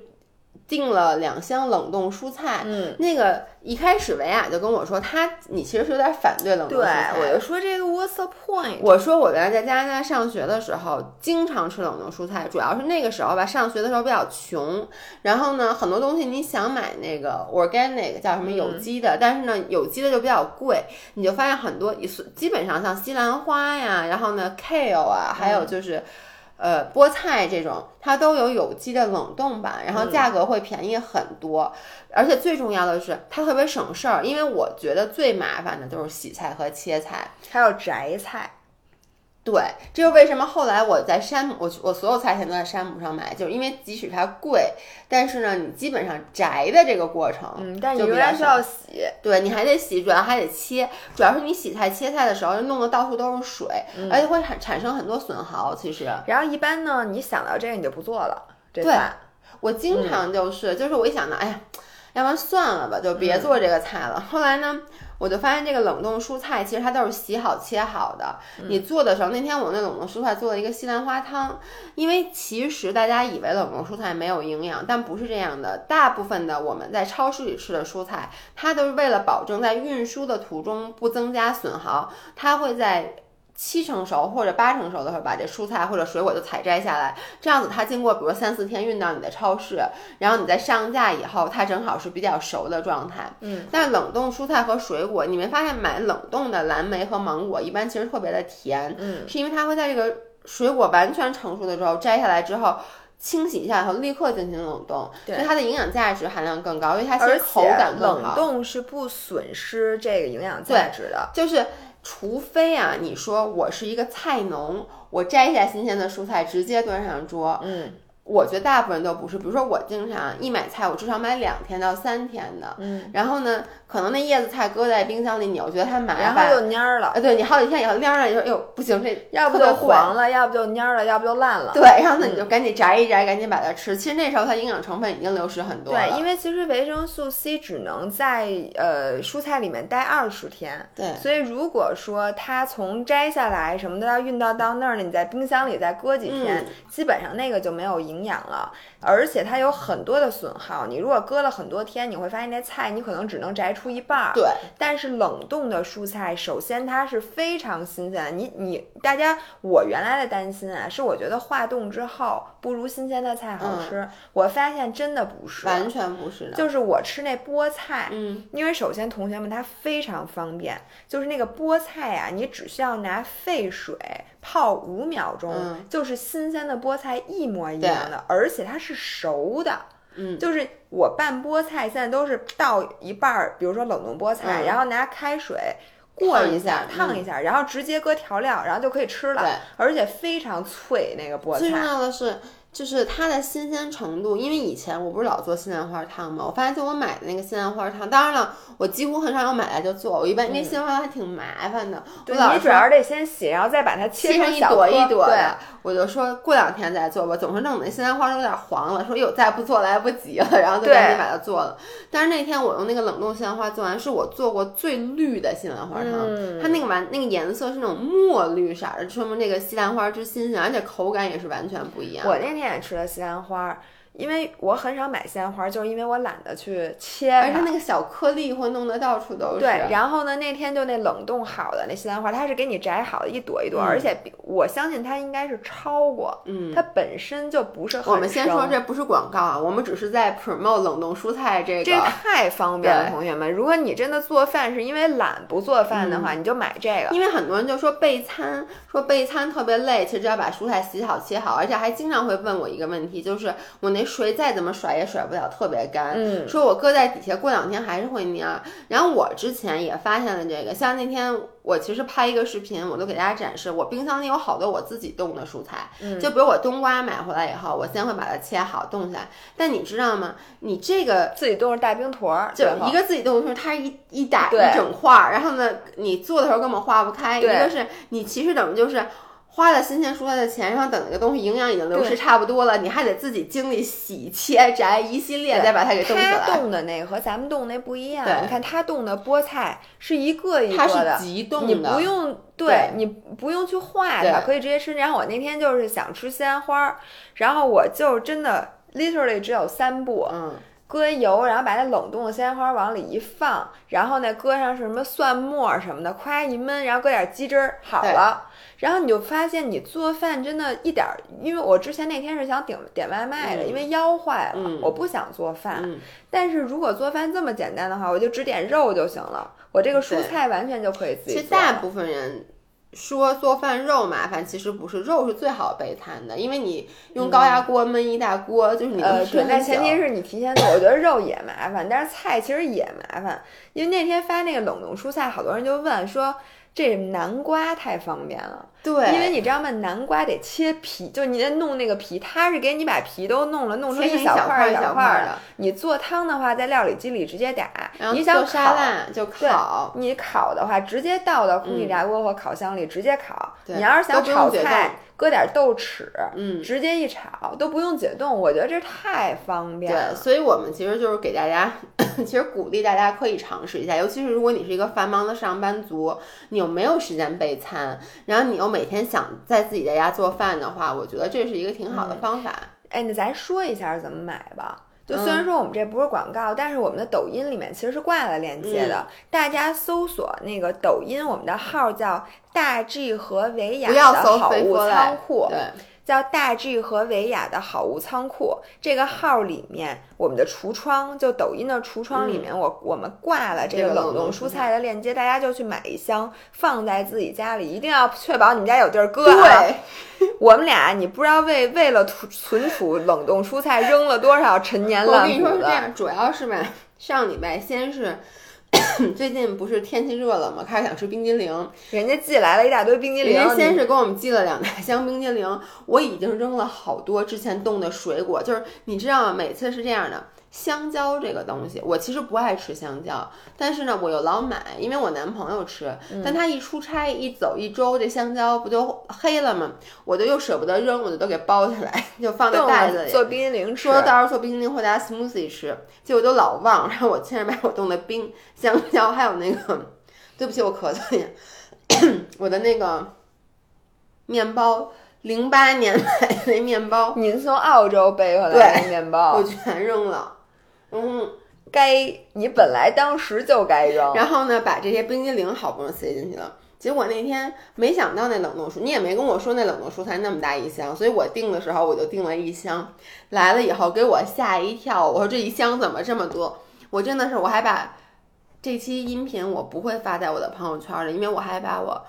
订了两箱冷冻蔬菜。嗯，那个一开始维亚就跟我说，他你其实是有点反对冷冻蔬菜，，我就说这个 What's the point？我说我原来在加拿大上学的时候，经常吃冷冻蔬菜，主要是那个时候吧，上学的时候比较穷，然后呢，很多东西你想买那个 organic 叫什么有机的，但是呢，有机的就比较贵，你就发现很多，基本上像西兰花呀，然后呢 kale 啊，还有就是。呃，菠菜这种它都有有机的冷冻版，然后价格会便宜很多，而且最重要的是它特别省事儿，因为我觉得最麻烦的就是洗菜和切菜。还有摘菜，对，这就是为什么后来我在山姆，我我所有菜钱都在山姆上买，就是因为即使它贵，但是呢，你基本上摘的这个过程，嗯，但你仍然需要洗，对你还得洗，主要还得切，主要是你洗菜切菜的时候弄得到处都是水，嗯而且会产产生很多损耗。其实然后一般呢，你想到这个你就不做了，这对饭。我经常就是，就是我一想到，哎呀，要不然算了吧，就嗯别做这个菜了。后来呢，我就发现这个冷冻蔬菜其实它都是洗好切好的。嗯你做的时候，那天我那冷冻蔬菜做了一个西兰花汤，因为其实大家以为冷冻蔬菜没有营养，但不是这样的。大部分的我们在超市里吃的蔬菜，它都是为了保证在运输的途中不增加损耗，它会在。七成熟或者八成熟的时候，把这蔬菜或者水果就采摘下来，这样子它经过比如三四天运到你的超市，然后你再上架以后，它正好是比较熟的状态。嗯，但冷冻蔬菜和水果，你没发现买冷冻的蓝莓和芒果一般其实特别的甜，嗯，是因为它会在这个水果完全成熟的时候摘下来之后。清洗一下以后立刻进行冷冻，所以它的营养价值含量更高，因为它其而实口且感更好。冷冻是不损失这个营养价值的。就是除非啊，你说我是一个菜农，我摘下新鲜的蔬菜直接端上桌，嗯，我觉得大部分人都不是，比如说我经常一买菜，我至少买两天到三天的。嗯，然后呢，可能那叶子菜搁在冰箱里，你又觉得它麻烦，然后就蔫儿了。啊，对你好几天以后蔫了，你说哎呦不行，这 要不就黄了，要不就蔫儿了，要不就烂了。对，然后呢你就赶紧摘一摘，赶紧把它吃。其实那时候它营养成分已经流失很多了。对，因为其实维生素 C 只能在呃蔬菜里面待二十天。对，所以如果说它从摘下来什么都要运到到那儿呢，你在冰箱里再搁几天，嗯基本上那个就没有营养了。而且它有很多的损耗，你如果搁了很多天，你会发现那菜你可能只能摘出一半儿。对，但是冷冻的蔬菜，首先它是非常新鲜的。你你大家，我原来的担心啊，是我觉得化冻之后不如新鲜的菜好吃。我发现真的不是，完全不是的。就是我吃那菠菜，嗯，因为首先同学们它非常方便，就是那个菠菜啊，你只需要拿沸水泡五秒钟，嗯就是新鲜的菠菜一模一样的，而且它是熟的。嗯，就是我拌菠菜现在都是倒一半儿，比如说冷冻菠菜，嗯然后拿开水过一下，烫一下然后直接搁调料，然后就可以吃了对，而且非常脆那个菠菜最重菜。要的是，就是它的新鲜程度。因为以前我不是老做西兰花汤嘛，我发现就我买的那个西兰花汤，当然了，我几乎很少有买来就做。我一般因为西兰花还挺麻烦的，我对你主要是得先洗，然后再把它切成一朵一朵的，我就说过两天再做吧。总是弄得西兰花都有点黄了，说哟再不做来不及了，然后就赶紧把它做了。但是那天我用那个冷冻西兰花做完，是我做过最绿的西兰花汤，嗯它那个完那个颜色是那种墨绿色的，说明那个西兰花之新鲜，而且口感也是完全不一样。我那天也吃的西兰花，因为我很少买西兰花，就是因为我懒得去切。而且那个小颗粒会弄得到处都是。对，然后呢，那天就那冷冻好的那西兰花，它是给你摘好的一朵一朵，嗯而且比我相信它应该是超过，嗯它本身就不是很我们先说这不是广告啊，我们只是在 promote 冷冻蔬菜这个。这太方便了，同学们。如果你真的做饭是因为懒不做饭的话，你就买这个。因为很多人就说备餐，说备餐特别累，其实只要把蔬菜洗好切好，而且还经常会问我一个问题，就是我那水再怎么甩也甩不了特别干，嗯说我搁在底下过两天还是会蔫儿。然后我之前也发现了这个，像那天我其实拍一个视频，我都给大家展示，我冰箱里有好多我自己冻的蔬菜，嗯就比如我冬瓜买回来以后，我先会把它切好冻起来，但你知道吗？你这个自己冻的大冰坨儿，就一个自己冻的时候，它是一一打一整块儿，然后呢，你做的时候根本化不开。一个是你其实等于就是花了新鲜蔬菜的钱，然后等那个东西营养已经流失差不多了，你还得自己经历洗、切、摘一系列，再把它给冻起它来。冻的那个和咱们冻那不一样。你看它冻的菠菜是一个一个的是，急冻你的，不用对对你不用去化它，可以直接吃。然后我那天就是想吃西兰花儿，然后我就真的 literally 只有三步，嗯，搁油，然后把那冷冻的西兰花往里一放，然后呢搁上什么蒜末什么的，咵一焖，然后搁点鸡汁儿，好了。然后你就发现你做饭真的一点儿，因为我之前那天是想点点外卖的，嗯因为腰坏了，嗯我不想做饭。嗯但是如果做饭这么简单的话，我就只点肉就行了，我这个蔬菜完全就可以自己其实。大部分人。说做饭肉麻烦，其实不是，肉是最好备餐的，因为你用高压锅焖一大锅，就是你能呃，对，但前提是你提前做。我觉得肉也麻烦，但是菜其实也麻烦。因为那天发那个冷冻蔬菜，好多人就问说，这南瓜太方便了。对，因为你知道吗？南瓜得切皮，就你得弄那个皮，它是给你把皮都弄了，弄成一小块一小小块儿的。你做汤的话，在料理机里直接打。然后你想做沙烤，拉就对烤，你烤的话，直接倒到空气炸锅或烤箱里直接烤。对你要是想炒菜冻，搁点豆豉，嗯，直接一炒都不用解冻，我觉得这太方便了对，所以我们其实就是给大家，其实鼓励大家可以尝试一下，尤其是如果你是一个繁忙的上班族，你又没有时间备餐，然后你又每天想在自己在家做饭的话，我觉得这是一个挺好的方法。哎，那咱说一下怎么买吧。就嗯虽然说我们这不是广告，但是我们的抖音里面其实是挂了链接的，嗯。大家搜索那个抖音，我们的号叫大 G 和维雅的好物仓，库，对，叫大 G 和维雅的好物仓库。这个号里面，我们的橱窗，就抖音的橱窗里面，我我们挂了这个冷冷冻蔬菜的链接，大家就去买一箱，放在自己家里，一定要确保你们家有地儿搁啊。对，我们俩，你不知道为为了储存储冷冻蔬菜扔了多少陈年我跟烂谷子你说是这。样，主要是吧，上礼拜先是最近不是天气热了吗？开始想吃冰激凌，人家寄来了一大堆冰激凌，人家先是给我们寄了两大箱冰激凌，我已经扔了好多之前冻的水果，就是你知道吗？每次是这样的。香蕉这个东西，我其实不爱吃香蕉，但是呢，我又老买，因为我男朋友吃，但他一出差一走一周，这香蕉不就黑了吗？我就又舍不得扔，我就都给包起来，就放在袋子里做冰激凌吃。说到时候做冰激凌或者 smoothie 吃，结果都老忘，然后我现在买我冻的冰香蕉，还有那个，对不起，我咳嗽一下，我的那个面包。零八年买的那面包，您从澳洲背回来的面包，我全扔了。嗯，该你本来当时就该扔。然后呢，把这些冰激凌好不容易塞进去了，结果那天没想到那冷冻蔬，你也没跟我说那冷冻蔬菜那么大一箱，所以我订的时候我就订了一箱，来了以后给我吓一跳，我说这一箱怎么这么多？我真的是，我还把这期音频我不会发在我的朋友圈里，因为我还把我。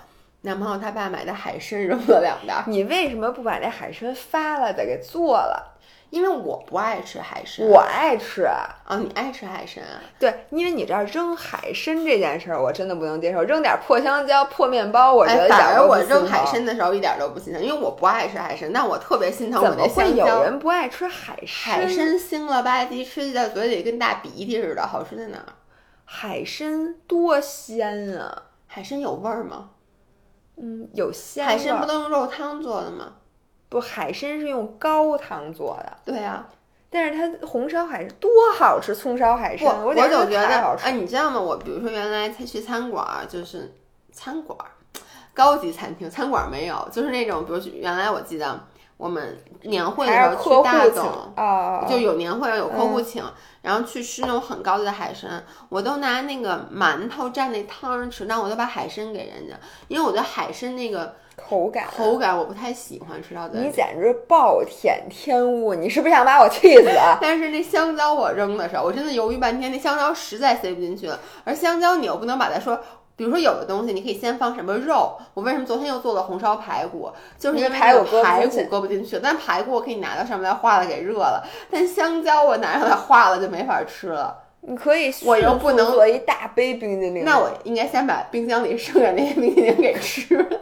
男朋友他爸买的海参扔了两袋，你为什么不把那海参发了，再给做了？因为我不爱吃海参，我爱吃啊！你爱吃海参啊？对，因为你知道扔海参这件事儿，我真的不能接受。扔点破香蕉、破面包，我觉得反而我扔海参的时候一点都不心疼，因为我不爱吃海参，但我特别心疼我的香蕉。怎么会有人不爱吃海参？海参腥了吧唧，吃起在嘴里跟大鼻涕似的，好吃在哪？海参多鲜啊！海参有味儿吗？嗯，有鲜。海参不都用肉汤做的吗？不，海参是用高汤做的。对呀，但是它红烧海参多好吃，葱烧海参，我总觉得哎，你知道吗？我比如说原来他去餐馆，就是餐馆，高级餐厅，餐馆没有，就是那种，比如原来我记得。我们年会的时候去大董，就有年会有客户请，然后去吃那种很高级的海参，我都拿那个馒头蘸那汤儿吃，但我都把海参给人家，因为我觉得海参那个口感口感我不太喜欢吃到的。你简直暴殄天物，你是不是想把我气死？但是那香蕉我扔的时候，我真的犹豫半天，那香蕉实在塞不进去了，而香蕉你又不能把它说。比如说有的东西你可以先放什么肉，我为什么昨天又做了红烧排骨，就是因为排骨排骨搁不进去，但排骨我可以拿到上面来化了给热了，但香蕉我拿上来化了就没法吃了。你可以，我又不能做一大杯冰激凌，那我应该先把冰箱里剩下那些冰激凌给吃了。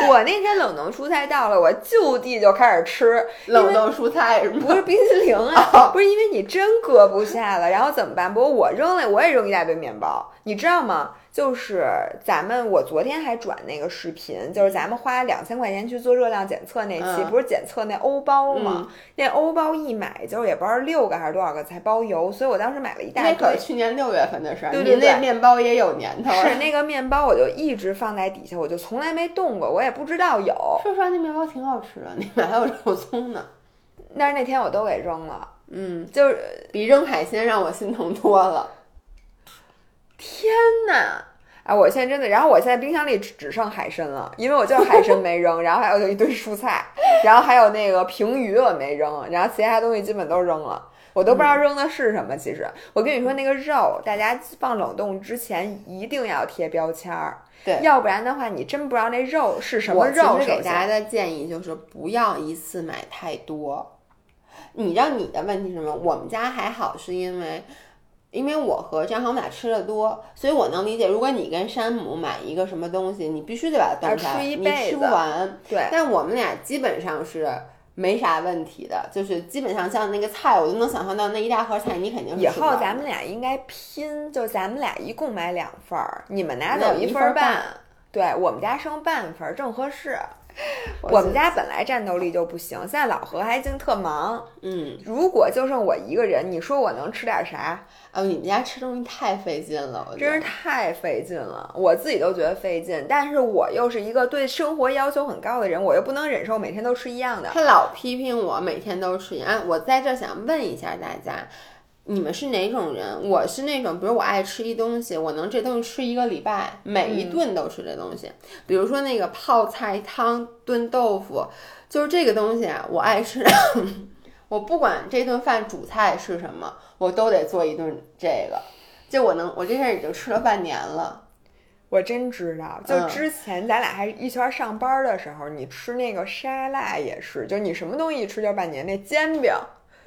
我那天冷冻蔬菜到了，我就地就开始吃冷冻蔬菜，不是冰淇淋啊，不是因为你真搁不下了，然后怎么办？不过我扔了，我也扔一大堆面包，你知道吗？就是咱们，我昨天还转那个视频，就是咱们花两千块钱去做热量检测那期，不是检测那欧包吗？那欧包一买就是也不知道六个还是多少个才包邮，所以我当时买了一大堆。那可是去年六月份的事儿，对对对，那面包也有年头。是那个面包，我就一直放在底下，我就从来没动过，我也不知道有。说实话，那面包挺好吃的，里面还有肉松呢。但是那天我都给扔了，嗯，就是比扔海鲜让我心疼多了。天呐！啊，我现在真的，然后我现在冰箱里只只剩海参了，因为我就海参没扔，然后还有一堆蔬菜，然后还有那个平鱼我没扔，然后其他东西基本都扔了，我都不知道扔的是什么。其实我跟你说，那个肉，大家放冷冻之前一定要贴标签儿，对，要不然的话你真不知道那肉是什么肉。我给大家的建议就是不要一次买太多。你知道你的问题是什么？我们家还好，是因为。因为我和张航我们俩吃的多，所以我能理解，如果你跟山姆买一个什么东西，你必须得把它端出来，你吃不完。对，但我们俩基本上是没啥问题的，就是基本上像那个菜，我都能想象到那一大盒菜，你肯定是。以后咱们俩应该拼，就咱们俩一共买两份儿，你们拿走一份半，对我们家剩半份儿，正合适。我们家本来战斗力就不行，现在老何还净特忙。嗯，如果就剩我一个人，你说我能吃点啥？哦，你们家吃东西太费劲了，真是太费劲了，我自己都觉得费劲。但是我又是一个对生活要求很高的人，我又不能忍受每天都吃一样的。他老批评我每天都吃一样。我在这想问一下大家。你们是哪种人？我是那种，比如我爱吃一东西，我能这东西吃一个礼拜，每一顿都吃这东西。比如说那个泡菜汤炖豆腐，就是这个东西啊，我爱吃。我不管这顿饭主菜是什么，我都得做一顿这个。就我能，我这事儿已经吃了半年了。我真知道，就之前咱俩还一圈上班的时候，你吃那个沙拉也是，就你什么东西一吃就半年。那煎饼。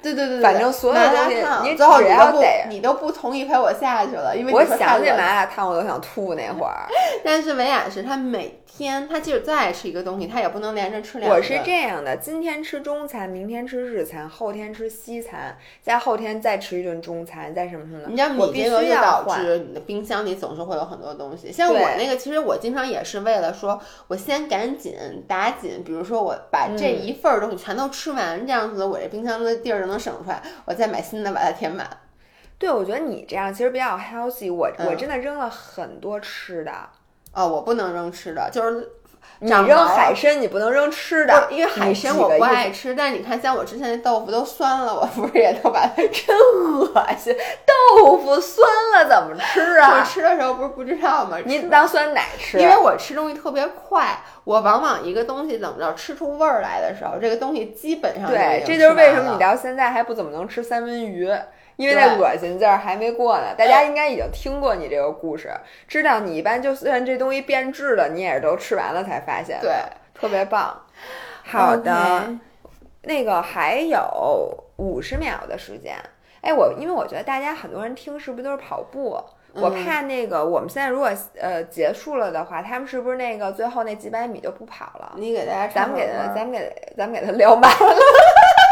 对对对对，反正所有麻东西你只你都不要得你都不同意陪我下去了，因为我想起麻辣烫我都想吐那会儿。但是维雅是他每天他即使再爱吃一个东西，他也不能连着吃两个。我是这样的，今天吃中餐，明天吃日餐，后天吃西餐，再后天再吃一顿中餐，再什么什么的。你知道我必须你这个就要致你的冰箱里总是会有很多东西。像我那个，其实我经常也是为了说，我先赶紧打紧，比如说我把这嗯一份儿东西全都吃完，这样子我这冰箱的地儿就能省出来，我再买新的把它填满。对，我觉得你这样其实比较 healthy 我。我嗯真的扔了很多吃的。哦，我不能扔吃的，就是你扔海参，你不能扔吃的，因为海参我不爱吃，但是你看，像我之前那豆腐都酸了，我不是也都把它真恶心，豆腐酸了怎么吃啊我啊？吃的时候不是不知道吗？你当酸奶吃，因为我吃东西特别快，我往往一个东西怎么着吃出味儿来的时候，这个东西基本上对，这就是为什么你你到现在还不怎么能吃三文鱼，因为那恶心劲儿还没过呢。大家应该已经听过你这个故事，知道你一般就算这东西变质了，你也是都吃完了才发现的。对，特别棒。好的那个还有五十秒的时间。哎，我因为我觉得大家很多人听是不是都是跑步？我嗯怕那个我们现在如果呃结束了的话，他们是不是那个最后那几百米就不跑了？你给大家咱们给咱们给咱们给他聊满了。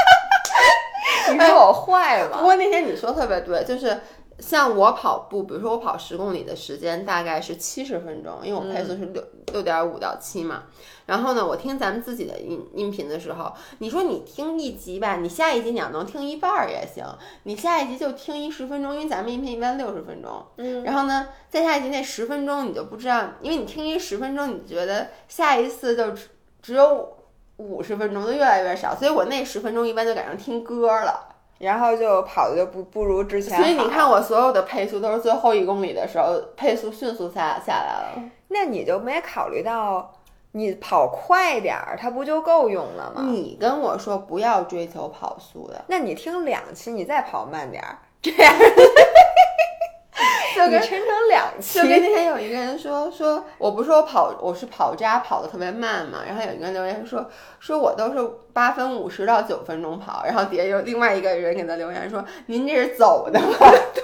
你说我坏了？不过那天你说特别对，就是像我跑步，比如说我跑十公里的时间大概是七十分钟，因为我配速是六六点五到七嘛。然后呢，我听咱们自己的音音频的时候，你说你听一集吧，你下一集你要能听一半儿也行，你下一集就听一十分钟，因为咱们音频一般六十分钟。嗯，然后呢，再下一集那十分钟你就不知道，因为你听一十分钟，你觉得下一次就只只有五十分钟，就越来越少，所以我那十分钟一般就改成听歌了。然后就跑的就不不如之前。所以你看，我所有的配速都是最后一公里的时候，配速迅速下下来了。那你就没考虑到你跑快点儿，它不就够用了吗？你跟我说不要追求跑速的，那你听两期，你再跑慢点儿，这样 就跟你抻成两 期就。跟那天有一个人说说，我不是说跑我是跑渣跑的特别慢嘛，然后有一个人留言说说我都是八分五十到九分钟跑，然后底下有另外一个人给他留言说您这是走的吗？对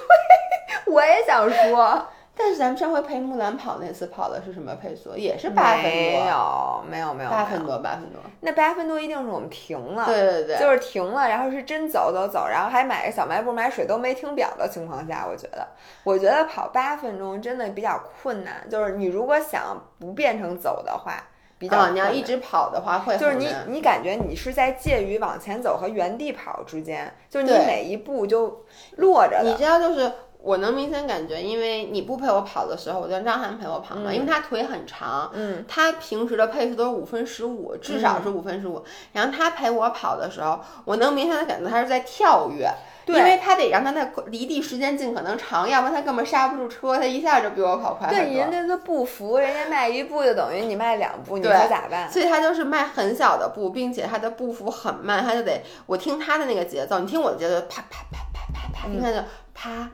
我也想说，但是咱们上回陪木兰跑那次跑的是什么配速？也是八分多，没有，没有，没有。八分多，八分多。那八分多一定是我们停了。对对对，就是停了，然后是真走走走，然后还买个小卖部买水都没停表的情况下，我觉得，我觉得跑八分钟真的比较困难。就是你如果想不变成走的话，比较你要一直跑的话会就是你你感觉你是在介于往前走和原地跑之间，就是你每一步就落着你。知道就是。我能明显感觉，因为你不陪我跑的时候，我就让张涵陪我跑嘛，因为他腿很长，嗯，他平时的配速都是五分十五，至少是五分十五。然后他陪我跑的时候，我能明显的感觉他是在跳跃，对因为他得让他的离地时间尽可能长，要不然他根本刹不住车，他一下就比我跑快对，人。家的步幅，人家迈一步就等于你迈两步，你说咋办？所以他就是迈很小的步，并且他的步幅很慢，他就得我听他的那个节奏，你听我的节奏，啪啪啪啪啪啪，你看就啪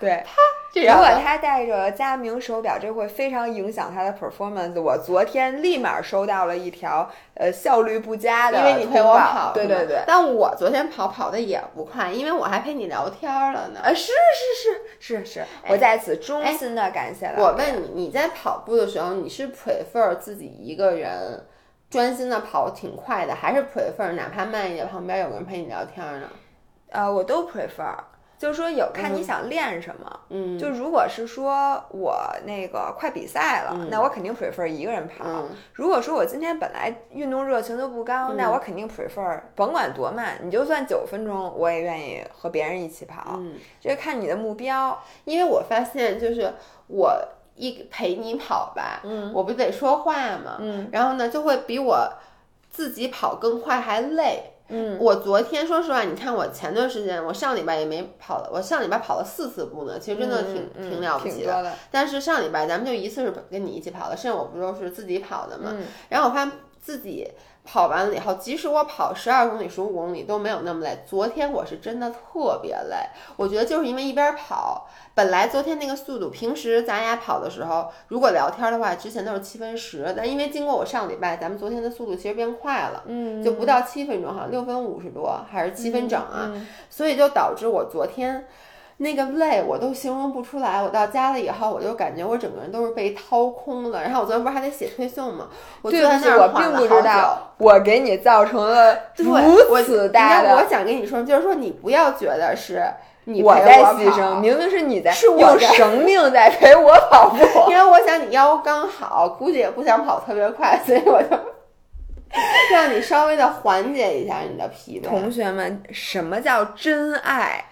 对，啪。如果他戴着佳明手表，这会非常影响他的 performance。我昨天立马收到了一条呃效率不佳的因为你陪我跑，对对对，但我昨天跑跑的也不快，因为我还陪你聊天了呢。啊，是是是是是，我在此衷心的感谢了。我问你，你在跑步的时候，你是 prefer 自己一个人专心的跑挺快的，还是 prefer 哪怕慢一点，旁边有个人陪你聊天呢？呃，我都 prefer，就是说有看你想练什么。嗯，就如果是说我那个快比赛了，嗯那我肯定 prefer 一个人跑。嗯如果说我今天本来运动热情就不高，那我肯定 prefer 甭管多慢，你就算九分钟，我也愿意和别人一起跑。嗯，这看你的目标。因为我发现就是我一陪你跑吧，嗯我不得说话嘛，嗯然后呢就会比我自己跑更快还累。嗯我昨天说实话，你看我前段时间，我上礼拜也没跑了，我上礼拜跑了四次步呢，其实真的挺、嗯挺了不起的。的。但是上礼拜咱们就一次是跟你一起跑的，剩下我不都是自己跑的嘛。嗯然后我发现自己跑完了以后，即使我跑十二公里、十五公里都没有那么累。昨天我是真的特别累，我觉得就是因为一边跑，本来昨天那个速度，平时咱俩跑的时候，如果聊天的话，之前都是七分十，但因为经过我上礼拜，咱们昨天的速度其实变快了，嗯，就不到七分钟，好像六分五十多还是七分整啊，所以就导致我昨天。那个累我都形容不出来，我到家了以后，我就感觉我整个人都是被掏空了。然后我昨天不是还得写推送吗？我对不起，我并不知道我给你造成了如此大的。我想跟你说，就是说你不要觉得是你我在牺牲，明明是你在用生命在陪我跑步。因为我想你腰刚好，估计也不想跑特别快，所以我就让你稍微的缓解一下你的疲惫。同学们，什么叫真爱？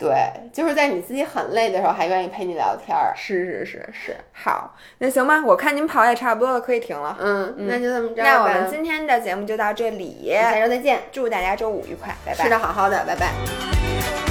对，就是在你自己很累的时候，还愿意陪你聊天儿。是是是是，好，那行吧，我看您跑也差不多了，可以停了。嗯，那就这么着。那我们今天的节目就到这里，下周再见，祝大家周五愉快，拜拜。吃的好好的，拜拜。